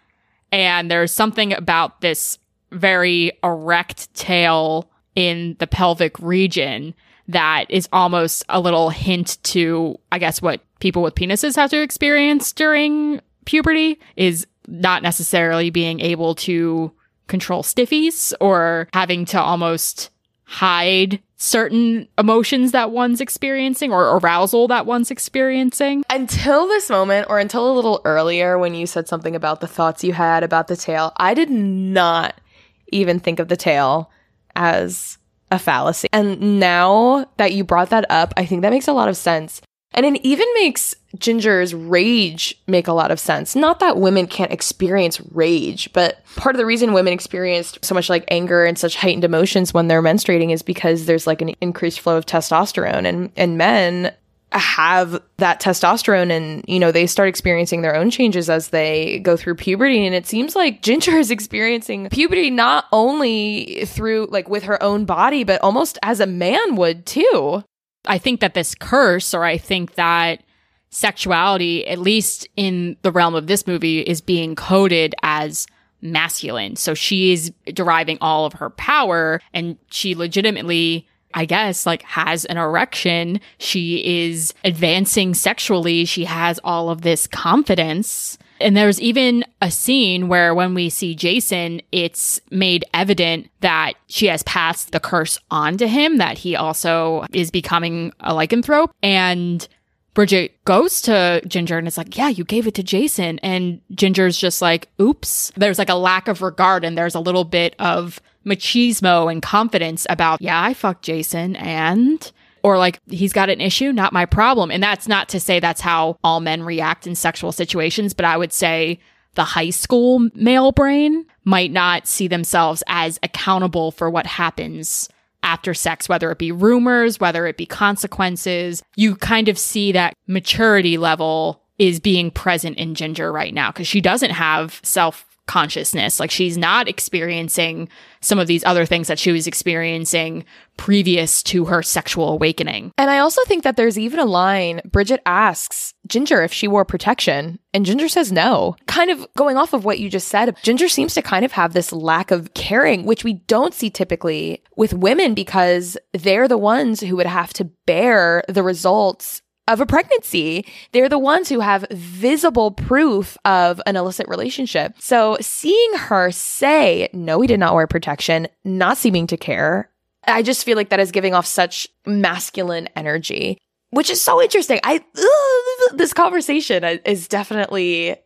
And there's something about this very erect tail in the pelvic region that is almost a little hint to, I guess, what people with penises have to experience during puberty is not necessarily being able to control stiffies or having to almost hide certain emotions that one's experiencing or arousal that one's experiencing. Until this moment, or until a little earlier when you said something about the thoughts you had about the tail, I did not even think of the tail as a fallacy. And now that you brought that up, I think that makes a lot of sense. And it even makes Ginger's rage make a lot of sense. Not that women can't experience rage, but part of the reason women experience so much like anger and such heightened emotions when they're menstruating is because there's like an increased flow of testosterone. And and men have that testosterone and you know they start experiencing their own changes as they go through puberty. And it seems like ginger is experiencing puberty not only through like with her own body but almost as a man would too I think that this curse, or I think that sexuality, at least in the realm of this movie, is being coded as masculine. So she is deriving all of her power and she legitimately I guess, like has an erection. She is advancing sexually. She has all of this confidence. And there's even a scene where when we see Jason, it's made evident that she has passed the curse on to him, that he also is becoming a lycanthrope. And Bridget goes to Ginger and is like, Yeah, you gave it to Jason. And Ginger's just like, Oops. There's like a lack of regard and there's a little bit of machismo and confidence about, Yeah, I fucked Jason and or like he's got an issue, not my problem. And that's not to say that's how all men react in sexual situations, but I would say the high school male brain might not see themselves as accountable for what happens after sex, whether it be rumors, whether it be consequences. You kind of see that maturity level is being present in Ginger right now because she doesn't have self consciousness. Like she's not experiencing some of these other things that she was experiencing previous to her sexual awakening. And I also think that there's even a line Bridget asks Ginger if she wore protection, and Ginger says no. Kind of going off of what you just said, Ginger seems to kind of have this lack of caring, which we don't see typically with women because they're the ones who would have to bear the results of a pregnancy. They're the ones who have visible proof of an illicit relationship. So seeing her say, no, he did not wear protection, not seeming to care, I just feel like that is giving off such masculine energy, which is so interesting. I, ugh, this conversation is definitely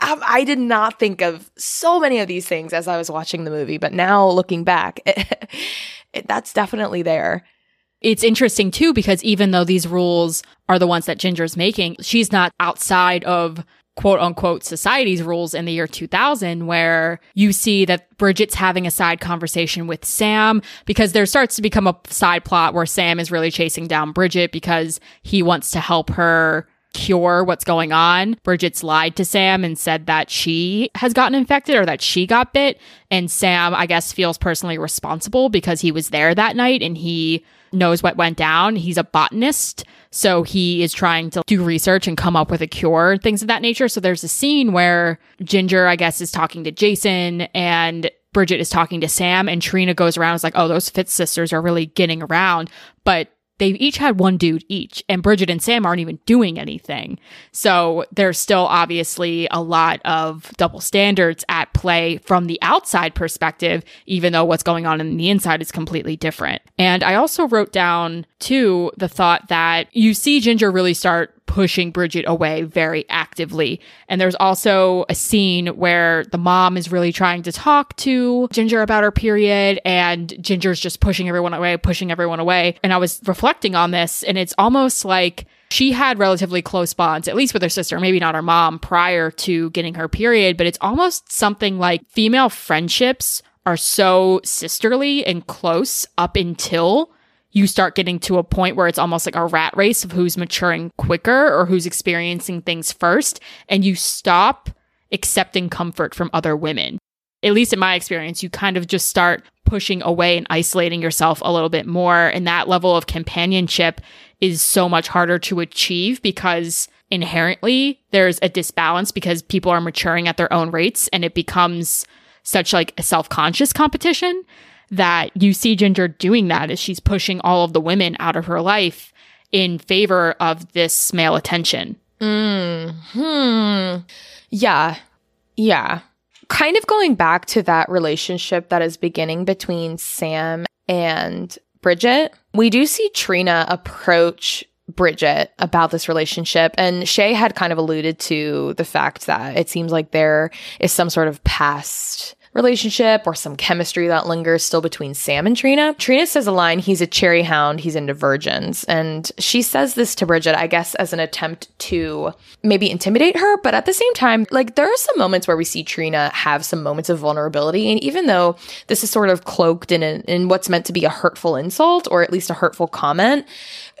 um, I did not think of so many of these things as I was watching the movie, but now looking back, it, it, that's definitely there. It's interesting too, because even though these rules are the ones that Ginger's making, she's not outside of quote unquote society's rules in the year 2000 where you see that Bridget's having a side conversation with Sam because there starts to become a side plot where Sam is really chasing down Bridget because he wants to help her cure what's going on. Bridget's lied to Sam and said that she has gotten infected or that she got bit. And Sam, I guess, feels personally responsible because he was there that night and he knows what went down. He's a botanist. So he is trying to do research and come up with a cure, things of that nature. So there's a scene where Ginger, I guess, is talking to Jason and Bridget is talking to Sam and Trina goes around is like, oh, those Fitz sisters are really getting around. But they've each had one dude each, and Bridget and Sam aren't even doing anything. So there's still obviously a lot of double standards at play from the outside perspective, even though what's going on in the inside is completely different. And I also wrote down, too, the thought that you see Ginger really start pushing Bridget away very actively. And there's also a scene where the mom is really trying to talk to Ginger about her period and Ginger's just pushing everyone away, pushing everyone away. And I was reflecting on this and it's almost like she had relatively close bonds, at least with her sister, maybe not her mom, prior to getting her period, but it's almost something like female friendships are so sisterly and close up until you start getting to a point where it's almost like a rat race of who's maturing quicker or who's experiencing things first, and you stop accepting comfort from other women. At least in my experience, you kind of just start pushing away and isolating yourself a little bit more. And that level of companionship is so much harder to achieve because inherently there's a disbalance because people are maturing at their own rates and it becomes such like a self-conscious competition that you see Ginger doing that as she's pushing all of the women out of her life in favor of this male attention. Hmm. Yeah. Yeah. Kind of going back to that relationship that is beginning between Sam and Bridget, we do see Trina approach Bridget about this relationship. And Shay had kind of alluded to the fact that it seems like there is some sort of past relationship or some chemistry that lingers still between Sam and Trina. Trina says a line, he's a cherry hound, he's into virgins. And she says this to Bridget, I guess, as an attempt to maybe intimidate her. But at the same time, like there are some moments where we see Trina have some moments of vulnerability. And even though this is sort of cloaked in, in what's meant to be a hurtful insult or at least a hurtful comment,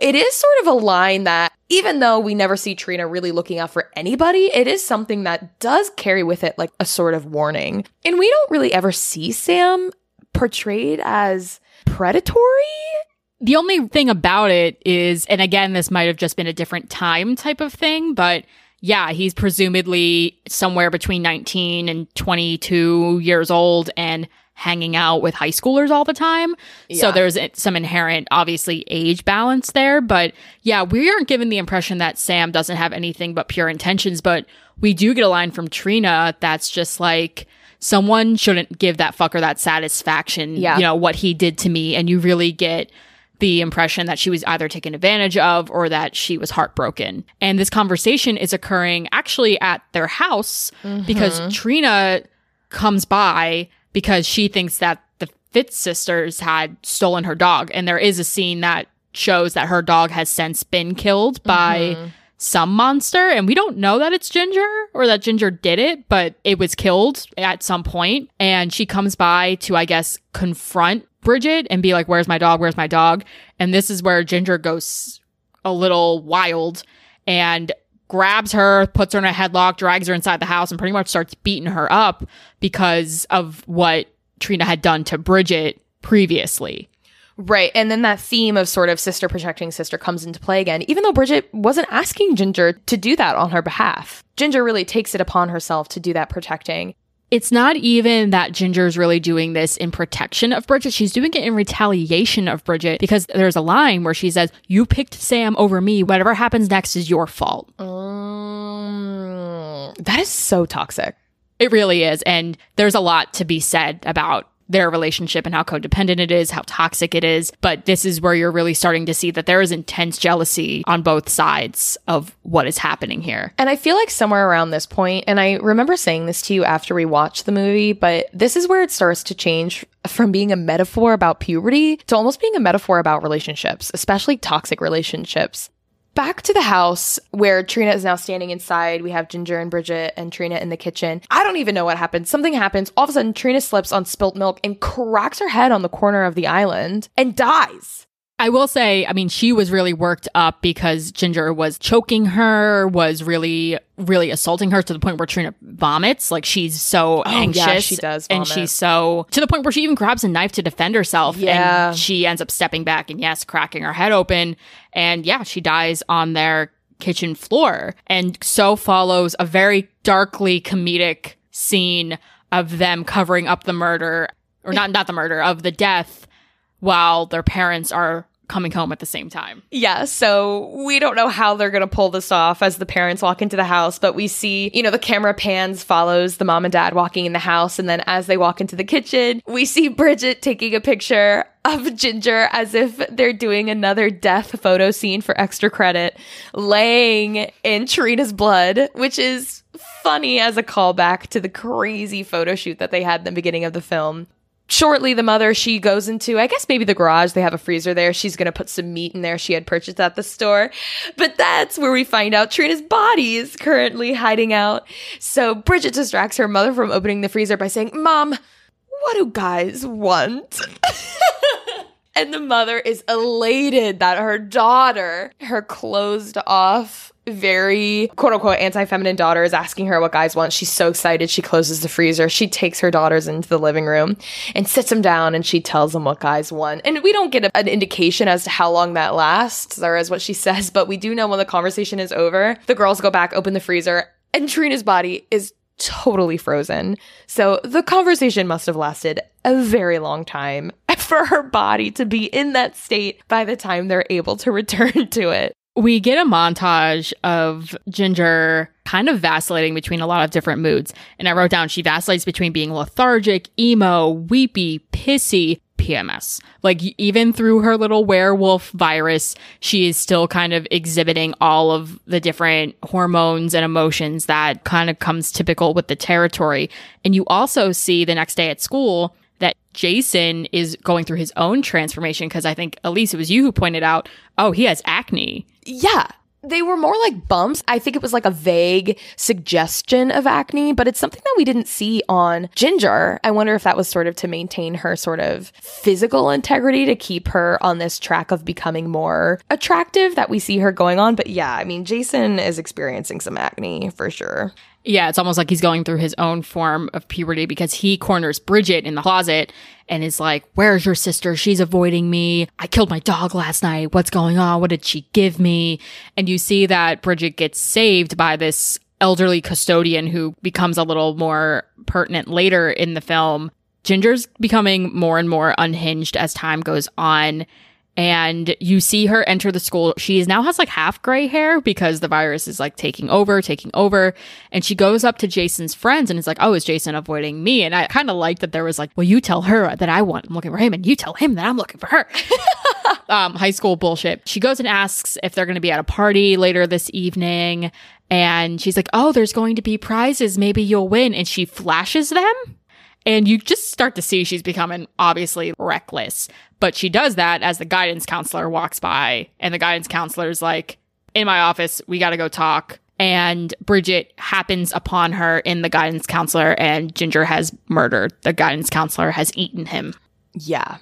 it is sort of a line that even though we never see Trina really looking out for anybody, it is something that does carry with it like a sort of warning. And we don't really ever see Sam portrayed as predatory. The only thing about it is, and again, this might have just been a different time type of thing, but yeah, he's presumably somewhere between 19 and 22 years old and hanging out with high schoolers all the time. Yeah. So there's some inherent, obviously, age balance there. But yeah, we aren't given the impression that Sam doesn't have anything but pure intentions. But we do get a line from Trina that's just like, someone shouldn't give that fucker that satisfaction, yeah. you know, what he did to me. And you really get the impression that she was either taken advantage of or that she was heartbroken. And this conversation is occurring actually at their house mm-hmm. because Trina comes by because she thinks that the Fitz sisters had stolen her dog. And there is a scene that shows that her dog has since been killed by mm-hmm. some monster. And we don't know that it's Ginger or that Ginger did it, but it was killed at some point. And she comes by to, I guess, confront Bridget and be like, Where's my dog? Where's my dog? And this is where Ginger goes a little wild and grabs her, puts her in a headlock, drags her inside the house, and pretty much starts beating her up because of what Trina had done to Bridget previously. Right. And then that theme of sort of sister protecting sister comes into play again, even though Bridget wasn't asking Ginger to do that on her behalf. Ginger really takes it upon herself to do that protecting it's not even that Ginger's really doing this in protection of Bridget. She's doing it in retaliation of Bridget because there's a line where she says, You picked Sam over me. Whatever happens next is your fault. Um, that is so toxic. It really is. And there's a lot to be said about their relationship and how codependent it is, how toxic it is. But this is where you're really starting to see that there is intense jealousy on both sides of what is happening here. And I feel like somewhere around this point, and I remember saying this to you after we watched the movie, but this is where it starts to change from being a metaphor about puberty to almost being a metaphor about relationships, especially toxic relationships back to the house where Trina is now standing inside. We have Ginger and Bridget and Trina in the kitchen. I don't even know what happened. Something happens. All of a sudden, Trina slips on spilt milk and cracks her head on the corner of the island and dies. I will say, I mean, she was really worked up because Ginger was choking her, was really, really assaulting her to the point where Trina vomits. Like she's so oh, anxious. Yeah, she does. Vomit. And she's so, to the point where she even grabs a knife to defend herself. Yeah. And she ends up stepping back and yes, cracking her head open. And yeah, she dies on their kitchen floor. And so follows a very darkly comedic scene of them covering up the murder, or not, not the murder, of the death while their parents are coming home at the same time. Yeah, so we don't know how they're going to pull this off as the parents walk into the house, but we see, you know, the camera pans follows the mom and dad walking in the house and then as they walk into the kitchen, we see Bridget taking a picture of Ginger as if they're doing another death photo scene for extra credit, laying in Trina's blood, which is funny as a callback to the crazy photo shoot that they had in the beginning of the film. Shortly the mother she goes into i guess maybe the garage they have a freezer there. She's gonna put some meat in there she had purchased at the store. But that's where we find out trina's body is currently hiding out. So bridget distracts her mother from opening the freezer by saying mom what do guys want? And the mother is elated that her daughter her closed off very quote unquote anti feminine daughter is asking her what guys want. She's so excited. She closes the freezer. She takes her daughters into the living room and sits them down and she tells them what guys want. And we don't get a, an indication as to how long that lasts or as what she says, but we do know when the conversation is over, the girls go back, open the freezer, and Trina's body is totally frozen. So the conversation must have lasted a very long time for her body to be in that state by the time they're able to return to it we get a montage of Ginger kind of vacillating between a lot of different moods. And I wrote down she vacillates between being lethargic, emo, weepy, pissy, PMS. Like even through her little werewolf virus, she is still kind of exhibiting all of the different hormones and emotions that kind of comes typical with the territory. And you also see the next day at school Jason is going through his own transformation because I think Elyse, it was you who pointed out, oh, he has acne. Yeah. They were more like bumps. I think it was like a vague suggestion of acne, but it's something that we didn't see on Ginger. I wonder if that was sort of to maintain her sort of physical integrity to keep her on this track of becoming more attractive that we see her going on. But yeah, I mean, Jason is experiencing some acne for sure. Yeah, it's almost like he's going through his own form of puberty because he corners Bridget in the closet and is like, Where's your sister? She's avoiding me. I killed my dog last night. What's going on? What did she give me? And you see that Bridget gets saved by this elderly custodian who becomes a little more pertinent later in the film. Ginger's becoming more and more unhinged as time goes on and you see her enter the school. She now has like half gray hair because the virus is like taking over, taking over. And she goes up to Jason's friends and is like, Oh, is Jason avoiding me? And I kind of like that there was like, Well, you tell her that I want, I'm looking for him, and you tell him that I'm looking for her. um, high school bullshit. She goes and asks if they're going to be at a party later this evening. And she's like, Oh, there's going to be prizes. Maybe you'll win. And she flashes them. And you just start to see she's becoming obviously reckless. But she does that as the guidance counselor walks by, and the guidance counselor is like, In my office, we got to go talk. And Bridget happens upon her in the guidance counselor, and Ginger has murdered. The guidance counselor has eaten him. Yeah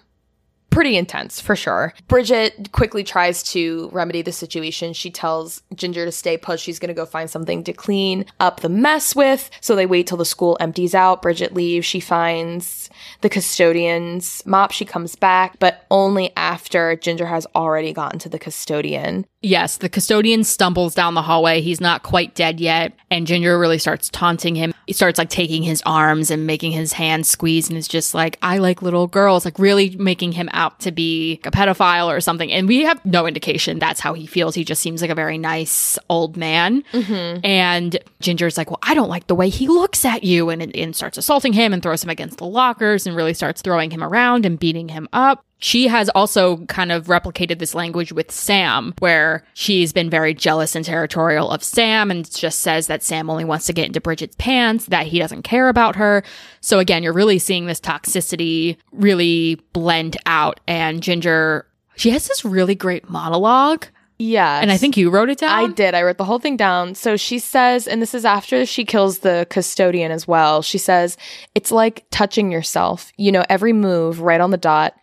pretty intense for sure. Bridget quickly tries to remedy the situation. She tells Ginger to stay put. She's going to go find something to clean up the mess with. So they wait till the school empties out. Bridget leaves. She finds the custodian's mop. She comes back, but only after Ginger has already gotten to the custodian. Yes, the custodian stumbles down the hallway. He's not quite dead yet. And Ginger really starts taunting him. He starts like taking his arms and making his hands squeeze and is just like, I like little girls, like really making him out to be a pedophile or something. And we have no indication that's how he feels. He just seems like a very nice old man. Mm-hmm. And Ginger's like, Well, I don't like the way he looks at you. And, and starts assaulting him and throws him against the lockers and really starts throwing him around and beating him up she has also kind of replicated this language with Sam, where she's been very jealous and territorial of Sam and just says that Sam only wants to get into Bridget's pants, that he doesn't care about her. So again, you're really seeing this toxicity really blend out. And Ginger, she has this really great monologue. Yeah. And I think you wrote it down. I did. I wrote the whole thing down. So she says, and this is after she kills the custodian as well. She says, it's like touching yourself. You know, every move right on the dot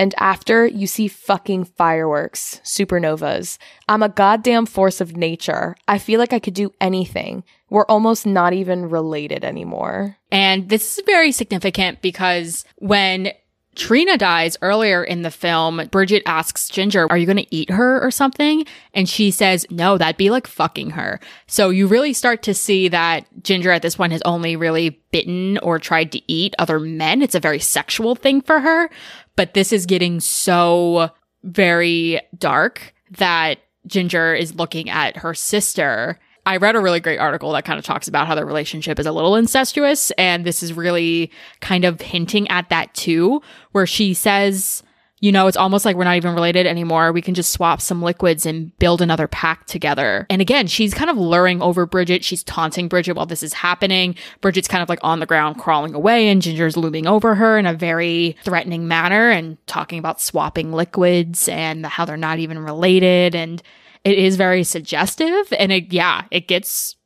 and after, you see fucking fireworks, supernovas. I'm a goddamn force of nature. I feel like I could do anything. We're almost not even related anymore. And this is very significant because when Trina dies earlier in the film. Bridget asks Ginger, Are you going to eat her or something? And she says, No, that'd be like fucking her. So you really start to see that Ginger at this point has only really bitten or tried to eat other men. It's a very sexual thing for her. But this is getting so very dark that Ginger is looking at her sister. I read a really great article that kind of talks about how their relationship is a little incestuous. And this is really kind of hinting at that too, where she says you know, it's almost like we're not even related anymore. We can just swap some liquids and build another pack together. And again, she's kind of luring over Bridget. She's taunting Bridget while this is happening. Bridget's kind of like on the ground crawling away and Ginger's looming over her in a very threatening manner and talking about swapping liquids and how they're not even related. And it is very suggestive. And it, yeah, it gets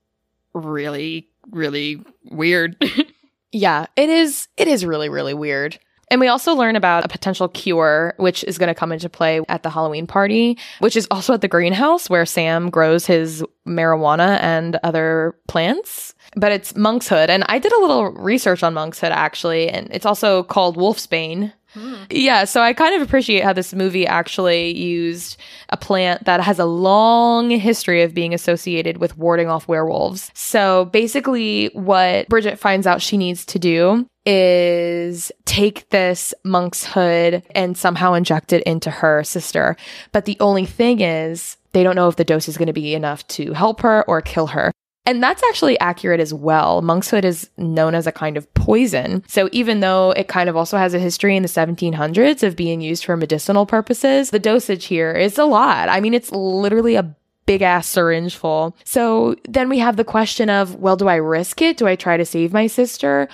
really, really weird. yeah, it is. It is really, really weird. And we also learn about a potential cure, which is going to come into play at the Halloween party, which is also at the greenhouse where Sam grows his marijuana and other plants. But it's monkshood. And I did a little research on monkshood actually. And it's also called wolfsbane. Hmm. Yeah, so I kind of appreciate how this movie actually used a plant that has a long history of being associated with warding off werewolves. So basically, what Bridget finds out she needs to do is take this monk's hood and somehow inject it into her sister. But the only thing is, they don't know if the dose is going to be enough to help her or kill her. And that's actually accurate as well. Monkshood is known as a kind of poison. So even though it kind of also has a history in the 1700s of being used for medicinal purposes, the dosage here is a lot. I mean, it's literally a big ass syringe full. So then we have the question of, well, do I risk it? Do I try to save my sister?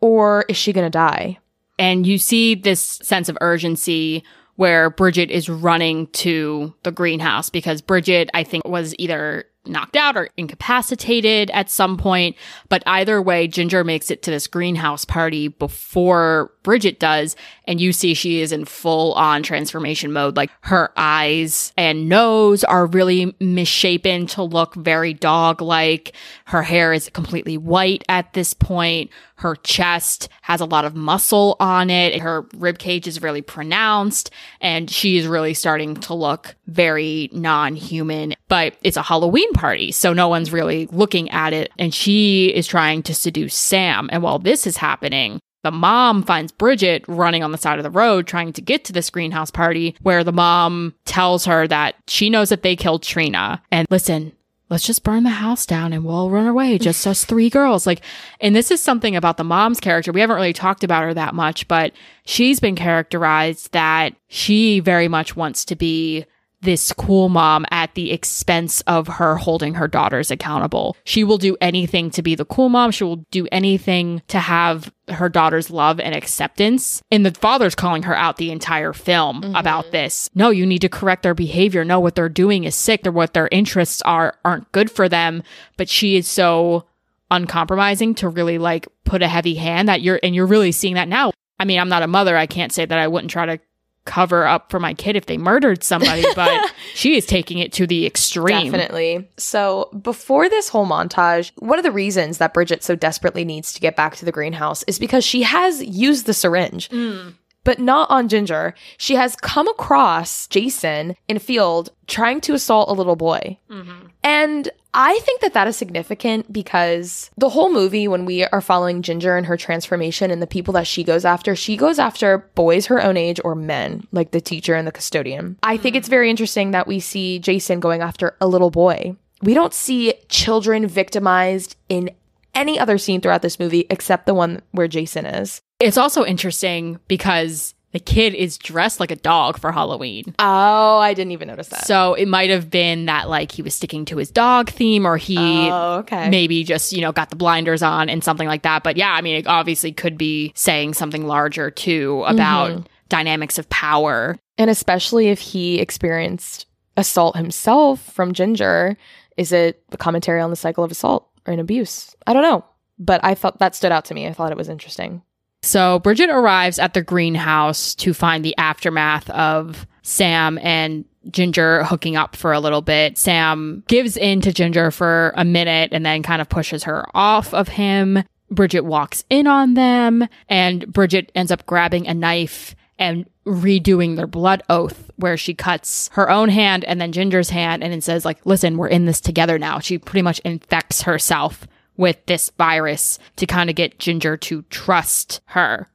or is she going to die? And you see this sense of urgency where Bridget is running to the greenhouse because Bridget, I think, was either knocked out or incapacitated at some point. But either way, Ginger makes it to this greenhouse party before Bridget does. And you see she is in full on transformation mode. Like her eyes and nose are really misshapen to look very dog like. Her hair is completely white at this point. Her chest has a lot of muscle on it. Her rib cage is really pronounced and she is really starting to look very non-human, but it's a Halloween party. So no one's really looking at it. And she is trying to seduce Sam. And while this is happening, the mom finds Bridget running on the side of the road trying to get to this greenhouse party where the mom tells her that she knows that they killed Trina. And listen, let's just burn the house down and we'll run away, just us three girls. Like, and this is something about the mom's character. We haven't really talked about her that much, but she's been characterized that she very much wants to be this cool mom at the expense of her holding her daughters accountable. She will do anything to be the cool mom. She will do anything to have her daughter's love and acceptance. And the father's calling her out the entire film mm-hmm. about this. No, you need to correct their behavior. No, what they're doing is sick or what their interests are aren't good for them. But she is so uncompromising to really like put a heavy hand that you're and you're really seeing that now. I mean, I'm not a mother. I can't say that I wouldn't try to cover up for my kid if they murdered somebody, but she is taking it to the extreme. Definitely. So, before this whole montage, one of the reasons that Bridget so desperately needs to get back to the greenhouse is because she has used the syringe. Mm but not on Ginger. She has come across Jason in a field trying to assault a little boy. Mm-hmm. And I think that that is significant because the whole movie, when we are following Ginger and her transformation and the people that she goes after, she goes after boys her own age or men, like the teacher and the custodian. I think it's very interesting that we see Jason going after a little boy. We don't see children victimized in any other scene throughout this movie except the one where Jason is. It's also interesting because the kid is dressed like a dog for Halloween. Oh, I didn't even notice that. So it might have been that like he was sticking to his dog theme or he oh, okay. maybe just, you know, got the blinders on and something like that. But yeah, I mean, it obviously could be saying something larger too about mm-hmm. dynamics of power. And especially if he experienced assault himself from Ginger, is it a commentary on the cycle of assault or an abuse? I don't know. But I thought that stood out to me. I thought it was interesting. So Bridget arrives at the greenhouse to find the aftermath of Sam and Ginger hooking up for a little bit. Sam gives in to Ginger for a minute and then kind of pushes her off of him. Bridget walks in on them and Bridget ends up grabbing a knife and redoing their blood oath where she cuts her own hand and then Ginger's hand and it says like, listen, we're in this together now. She pretty much infects herself with this virus to kind of get Ginger to trust her.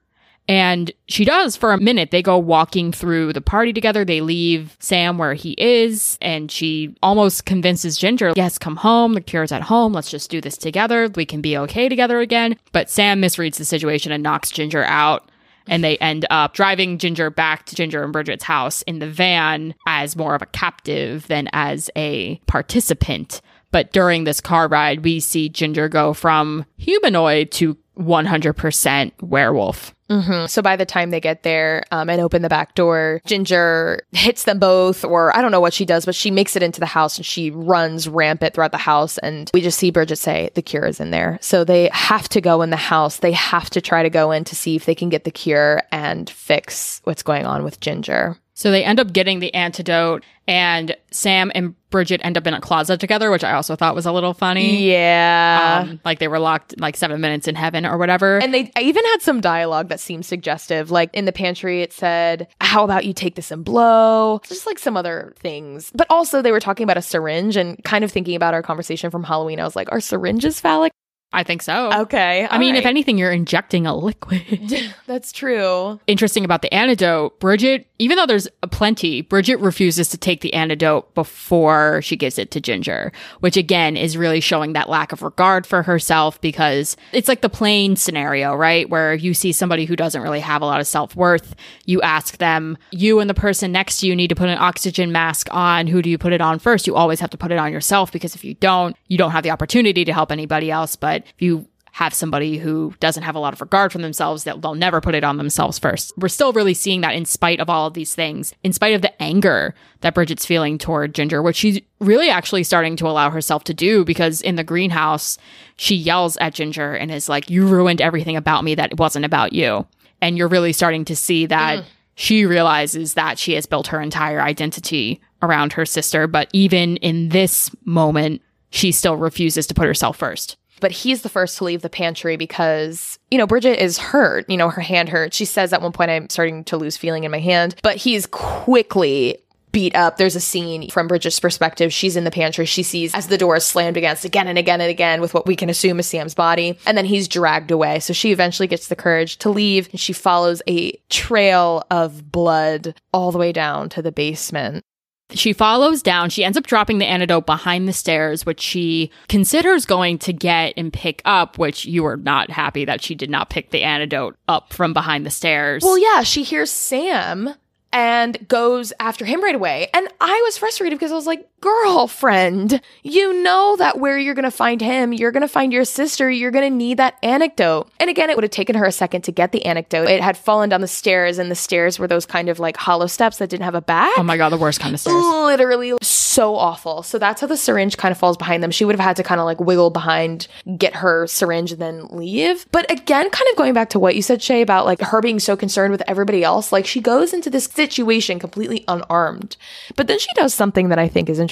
And she does for a minute. They go walking through the party together. They leave Sam where he is, and she almost convinces Ginger, yes, come home. The cure's at home. Let's just do this together. We can be okay together again. But Sam misreads the situation and knocks Ginger out. and they end up driving Ginger back to Ginger and Bridget's house in the van as more of a captive than as a participant. But during this car ride, we see Ginger go from humanoid to 100% werewolf. Mm-hmm. So by the time they get there um, and open the back door, Ginger hits them both, or I don't know what she does, but she makes it into the house and she runs rampant throughout the house. And we just see Bridget say, The cure is in there. So they have to go in the house. They have to try to go in to see if they can get the cure and fix what's going on with Ginger. So they end up getting the antidote, and Sam and Bridget end up in a closet together, which I also thought was a little funny. Yeah. Um, like they were locked like seven minutes in heaven or whatever. And they I even had some dialogue that seemed suggestive. Like in the pantry, it said, How about you take this and blow? Just like some other things. But also, they were talking about a syringe and kind of thinking about our conversation from Halloween. I was like, Are syringes phallic? I think so. Okay. I mean, if anything, you're injecting a liquid. That's true. Interesting about the antidote, Bridget, even though there's a plenty, Bridget refuses to take the antidote before she gives it to Ginger, which again is really showing that lack of regard for herself because it's like the plane scenario, right? Where you see somebody who doesn't really have a lot of self worth. You ask them, you and the person next to you need to put an oxygen mask on. Who do you put it on first? You always have to put it on yourself because if you don't, you don't have the opportunity to help anybody else. But if you have somebody who doesn't have a lot of regard for themselves, they'll, they'll never put it on themselves first. We're still really seeing that in spite of all of these things, in spite of the anger that Bridget's feeling toward Ginger, which she's really actually starting to allow herself to do because in the greenhouse, she yells at Ginger and is like, You ruined everything about me that wasn't about you. And you're really starting to see that mm. she realizes that she has built her entire identity around her sister. But even in this moment, she still refuses to put herself first but he's the first to leave the pantry because, you know, Bridget is hurt. You know, her hand hurts. She says at one point, I'm starting to lose feeling in my hand, but he's quickly beat up. There's a scene from Bridget's perspective. She's in the pantry. She sees as the door is slammed against again and again and again with what we can assume is Sam's body. And then he's dragged away. So she eventually gets the courage to leave and she follows a trail of blood all the way down to the basement. She follows down. She ends up dropping the antidote behind the stairs, which she considers going to get and pick up, which you were not happy that she did not pick the antidote up from behind the stairs. Well, yeah, she hears Sam and goes after him right away. And I was frustrated because I was like, girlfriend, you know that where you're going to find him, you're going to find your sister, you're going to need that anecdote. And again, it would have taken her a second to get the anecdote. It had fallen down the stairs, and the stairs were those kind of like hollow steps that didn't have a back. Oh my God, the worst kind of stairs. Literally so awful. So that's how the syringe kind of falls behind them. She would have had to kind of like wiggle behind, get her syringe, and then leave. But again, kind of going back to what you said, Shay, about like her being so concerned with everybody else, like she goes into this situation completely unarmed. But then she does something that I think is interesting.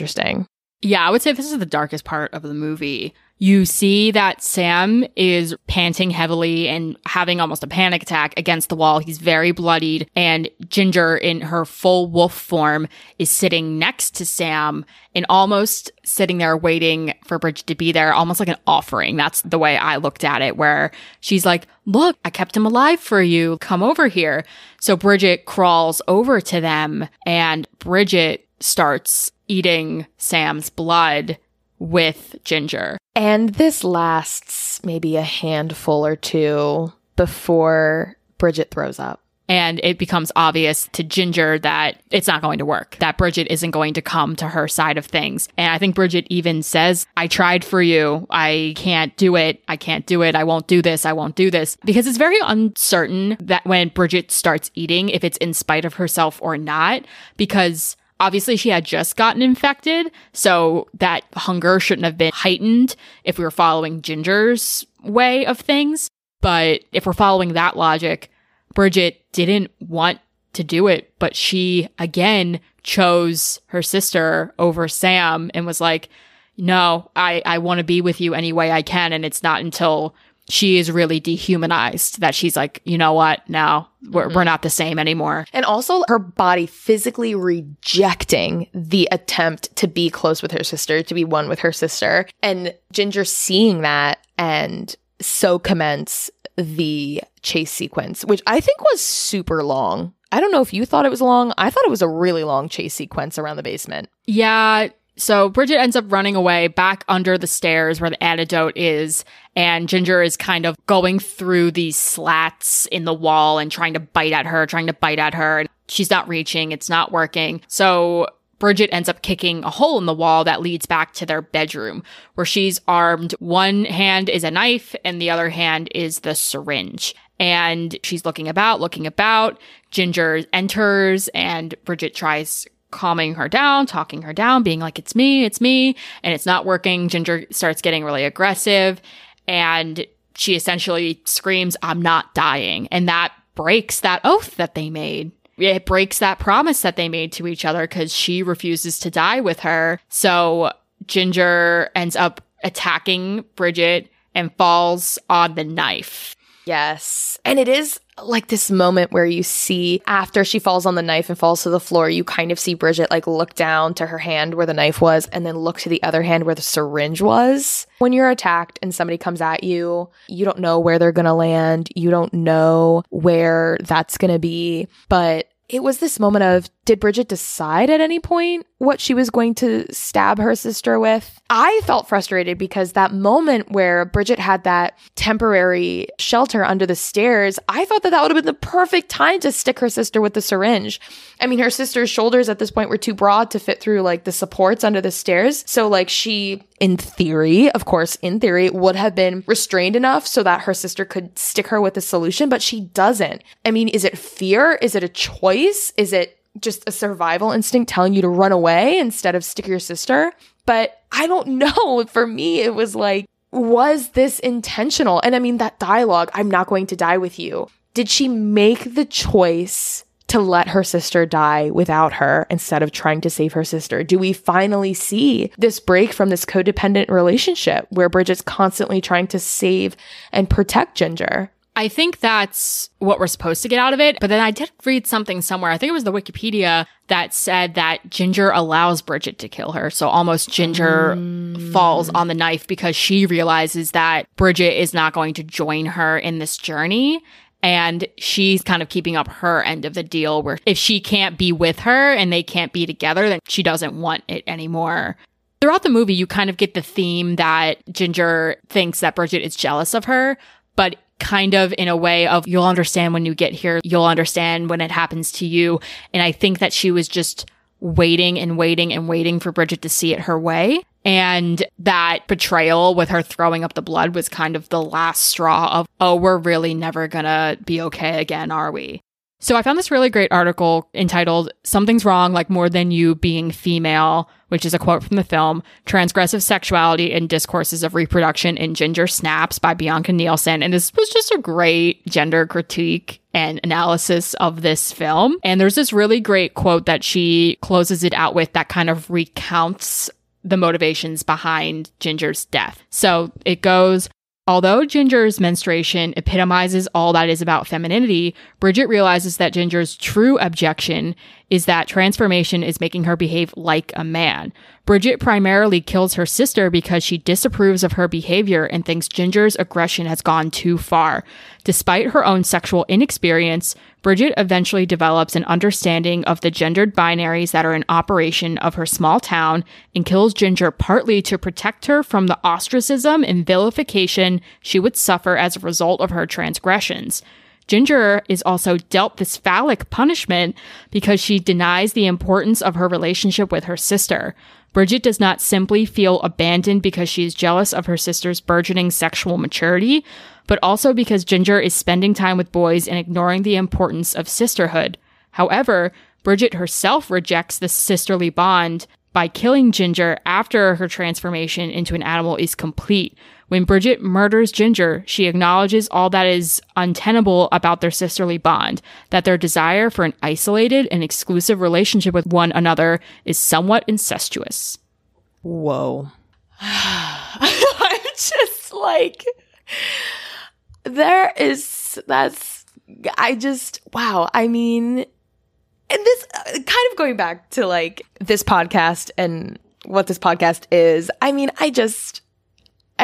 Yeah, I would say this is the darkest part of the movie. You see that Sam is panting heavily and having almost a panic attack against the wall. He's very bloodied, and Ginger, in her full wolf form, is sitting next to Sam and almost sitting there waiting for Bridget to be there, almost like an offering. That's the way I looked at it, where she's like, Look, I kept him alive for you. Come over here. So Bridget crawls over to them, and Bridget starts eating Sam's blood with Ginger. And this lasts maybe a handful or two before Bridget throws up. And it becomes obvious to Ginger that it's not going to work, that Bridget isn't going to come to her side of things. And I think Bridget even says, I tried for you. I can't do it. I can't do it. I won't do this. I won't do this. Because it's very uncertain that when Bridget starts eating, if it's in spite of herself or not, because Obviously, she had just gotten infected, so that hunger shouldn't have been heightened if we were following Ginger's way of things. But if we're following that logic, Bridget didn't want to do it, but she again chose her sister over Sam and was like, no, I, I want to be with you any way I can. And it's not until she is really dehumanized that she's like, you know what? No, we're, mm-hmm. we're not the same anymore. And also her body physically rejecting the attempt to be close with her sister, to be one with her sister. And Ginger seeing that and so commence the chase sequence, which I think was super long. I don't know if you thought it was long. I thought it was a really long chase sequence around the basement. Yeah, So Bridget ends up running away back under the stairs where the antidote is. And Ginger is kind of going through these slats in the wall and trying to bite at her, trying to bite at her. And she's not reaching. It's not working. So Bridget ends up kicking a hole in the wall that leads back to their bedroom where she's armed. One hand is a knife and the other hand is the syringe. And she's looking about, looking about. Ginger enters and Bridget tries calming her down, talking her down, being like, it's me, it's me. And it's not working. Ginger starts getting really aggressive and she essentially screams, I'm not dying. And that breaks that oath that they made. It breaks that promise that they made to each other because she refuses to die with her. So Ginger ends up attacking Bridget and falls on the knife. Yes. And it is like this moment where you see after she falls on the knife and falls to the floor, you kind of see Bridget like look down to her hand where the knife was and then look to the other hand where the syringe was. When you're attacked and somebody comes at you, you don't know where they're going to land. You don't know where that's going to be, but it was this moment of did Bridget decide at any point what she was going to stab her sister with? I felt frustrated because that moment where Bridget had that temporary shelter under the stairs, I thought that that would have been the perfect time to stick her sister with the syringe. I mean, her sister's shoulders at this point were too broad to fit through like the supports under the stairs. So, like, she, in theory, of course, in theory, would have been restrained enough so that her sister could stick her with the solution, but she doesn't. I mean, is it fear? Is it a choice? Is it just a survival instinct telling you to run away instead of stick your sister. But I don't know. For me, it was like, was this intentional? And I mean, that dialogue, I'm not going to die with you. Did she make the choice to let her sister die without her instead of trying to save her sister? Do we finally see this break from this codependent relationship where Bridget's constantly trying to save and protect Ginger? I think that's what we're supposed to get out of it. But then I did read something somewhere. I think it was the Wikipedia that said that Ginger allows Bridget to kill her. So almost Ginger mm. falls on the knife because she realizes that Bridget is not going to join her in this journey. And she's kind of keeping up her end of the deal where if she can't be with her and they can't be together, then she doesn't want it anymore. Throughout the movie, you kind of get the theme that Ginger thinks that Bridget is jealous of her, but kind of in a way of you'll understand when you get here, you'll understand when it happens to you. And I think that she was just waiting and waiting and waiting for Bridget to see it her way. And that betrayal with her throwing up the blood was kind of the last straw of, oh, we're really never gonna be okay again, are we? So I found this really great article entitled Something's Wrong Like More Than You Being Female, which is a quote from the film, Transgressive Sexuality and Discourses of Reproduction in Ginger Snaps by Bianca Nielsen. And this was just a great gender critique and analysis of this film. And there's this really great quote that she closes it out with that kind of recounts the motivations behind Ginger's death. So it goes, Although Ginger's menstruation epitomizes all that is about femininity, Bridget realizes that Ginger's true objection is that transformation is making her behave like a man. Bridget primarily kills her sister because she disapproves of her behavior and thinks Ginger's aggression has gone too far. Despite her own sexual inexperience, Bridget eventually develops an understanding of the gendered binaries that are in operation of her small town and kills Ginger partly to protect her from the ostracism and vilification she would suffer as a result of her transgressions. Ginger is also dealt this phallic punishment because she denies the importance of her relationship with her sister. Bridget does not simply feel abandoned because she is jealous of her sister's burgeoning sexual maturity, but also because Ginger is spending time with boys and ignoring the importance of sisterhood. However, Bridget herself rejects this sisterly bond by killing Ginger after her transformation into an animal is complete. When Bridget murders Ginger, she acknowledges all that is untenable about their sisterly bond, that their desire for an isolated and exclusive relationship with one another is somewhat incestuous. Whoa. I'm just like, there is, that's, I just, wow. I mean, and this uh, kind of going back to like this podcast and what this podcast is. I mean, I just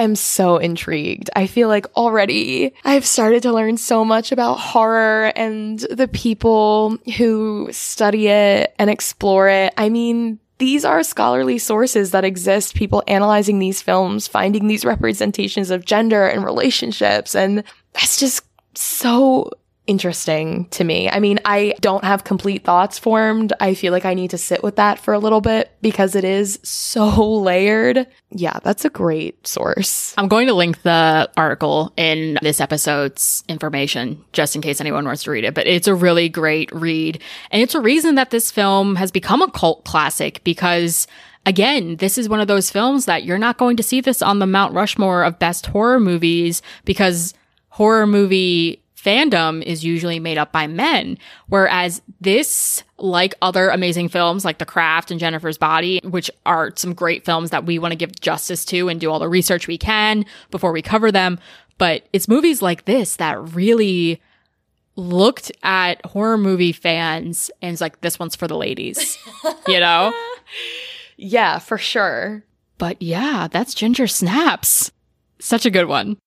am so intrigued. I feel like already I've started to learn so much about horror and the people who study it and explore it. I mean, these are scholarly sources that exist, people analyzing these films, finding these representations of gender and relationships. And that's just so interesting to me. I mean, I don't have complete thoughts formed. I feel like I need to sit with that for a little bit because it is so layered. Yeah, that's a great source. I'm going to link the article in this episode's information just in case anyone wants to read it, but it's a really great read. And it's a reason that this film has become a cult classic because again, this is one of those films that you're not going to see this on the Mount Rushmore of best horror movies because horror movie fandom is usually made up by men. Whereas this, like other amazing films like The Craft and Jennifer's Body, which are some great films that we want to give justice to and do all the research we can before we cover them. But it's movies like this that really looked at horror movie fans and it's like, this one's for the ladies, you know? yeah, for sure. But yeah, that's Ginger Snaps. Such a good one.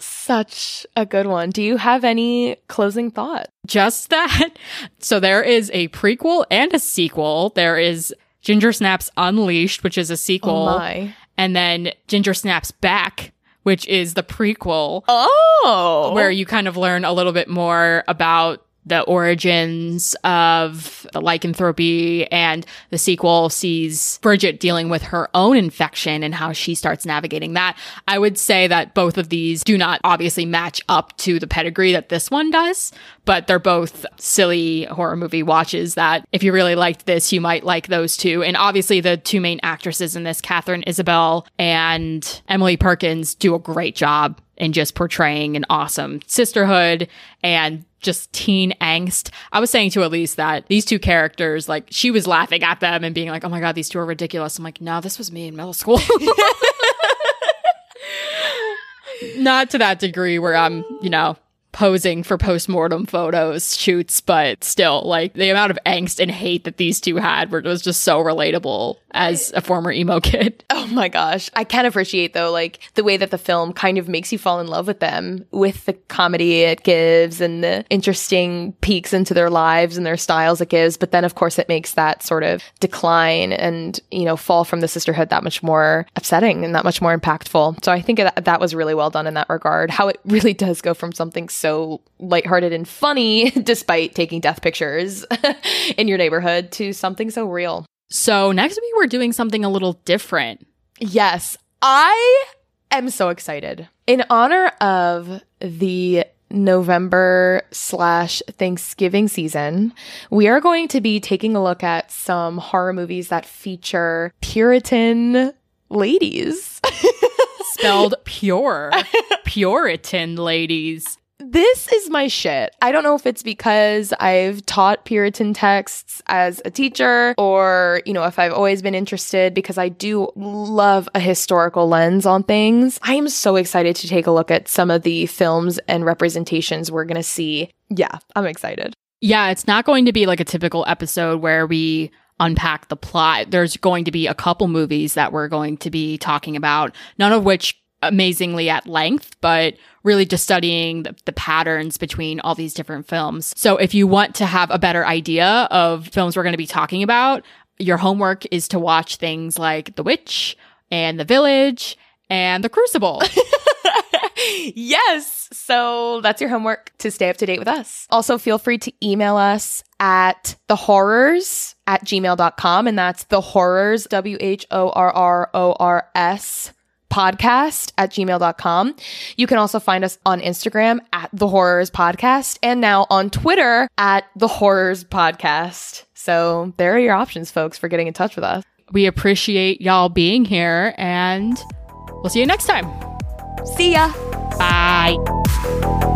Such a good one. Do you have any closing thought? Just that. So there is a prequel and a sequel. There is Ginger Snaps Unleashed, which is a sequel. Oh my. And then Ginger Snaps Back, which is the prequel. Oh. Where you kind of learn a little bit more about the origins of the lycanthropy and the sequel sees Bridget dealing with her own infection and how she starts navigating that. I would say that both of these do not obviously match up to the pedigree that this one does, but they're both silly horror movie watches that if you really liked this, you might like those two. And obviously the two main actresses in this, Katharine Isabelle and Emily Perkins do a great job in just portraying an awesome sisterhood and just teen angst. I was saying to Elyse that these two characters, like, she was laughing at them and being like, oh my God, these two are ridiculous. I'm like, no, this was me in middle school. Not to that degree where I'm, you know, posing for postmortem photos shoots, but still, like the amount of angst and hate that these two had were, was just so relatable as a former emo kid. Oh my gosh. I can appreciate though, like the way that the film kind of makes you fall in love with them with the comedy it gives and the interesting peeks into their lives and their styles it gives. But then of course it makes that sort of decline and, you know, fall from the sisterhood that much more upsetting and that much more impactful. So I think that, that was really well done in that regard. How it really does go from something so lighthearted and funny, despite taking death pictures in your neighborhood, to something so real. So next week we're doing something a little different. Yes, I am so excited. In honor of the November slash Thanksgiving season, we are going to be taking a look at some horror movies that feature Puritan ladies. Spelled pure. Puritan ladies this is my shit. I don't know if it's because I've taught Puritan texts as a teacher or, you know, if I've always been interested because I do love a historical lens on things. I am so excited to take a look at some of the films and representations we're going to see. Yeah, I'm excited. Yeah, it's not going to be like a typical episode where we unpack the plot. There's going to be a couple movies that we're going to be talking about, none of which amazingly at length, but really just studying the, the, patterns between all these different films. So if you want to have a better idea of films we're going to be talking about, your homework is to watch things like The Witch and The Village and The Crucible. yes. So that's your homework to stay up to date with us. Also, feel free to email us at the Whorrors at gmail.com. And that's the Whorrors, W H O R R O R S podcast at gmail.com. You can also find us on Instagram at the Whorrors podcast and now on Twitter at the Whorrors podcast. So there are your options, folks, for getting in touch with us. We appreciate y'all being here and we'll see you next time. See ya. Bye.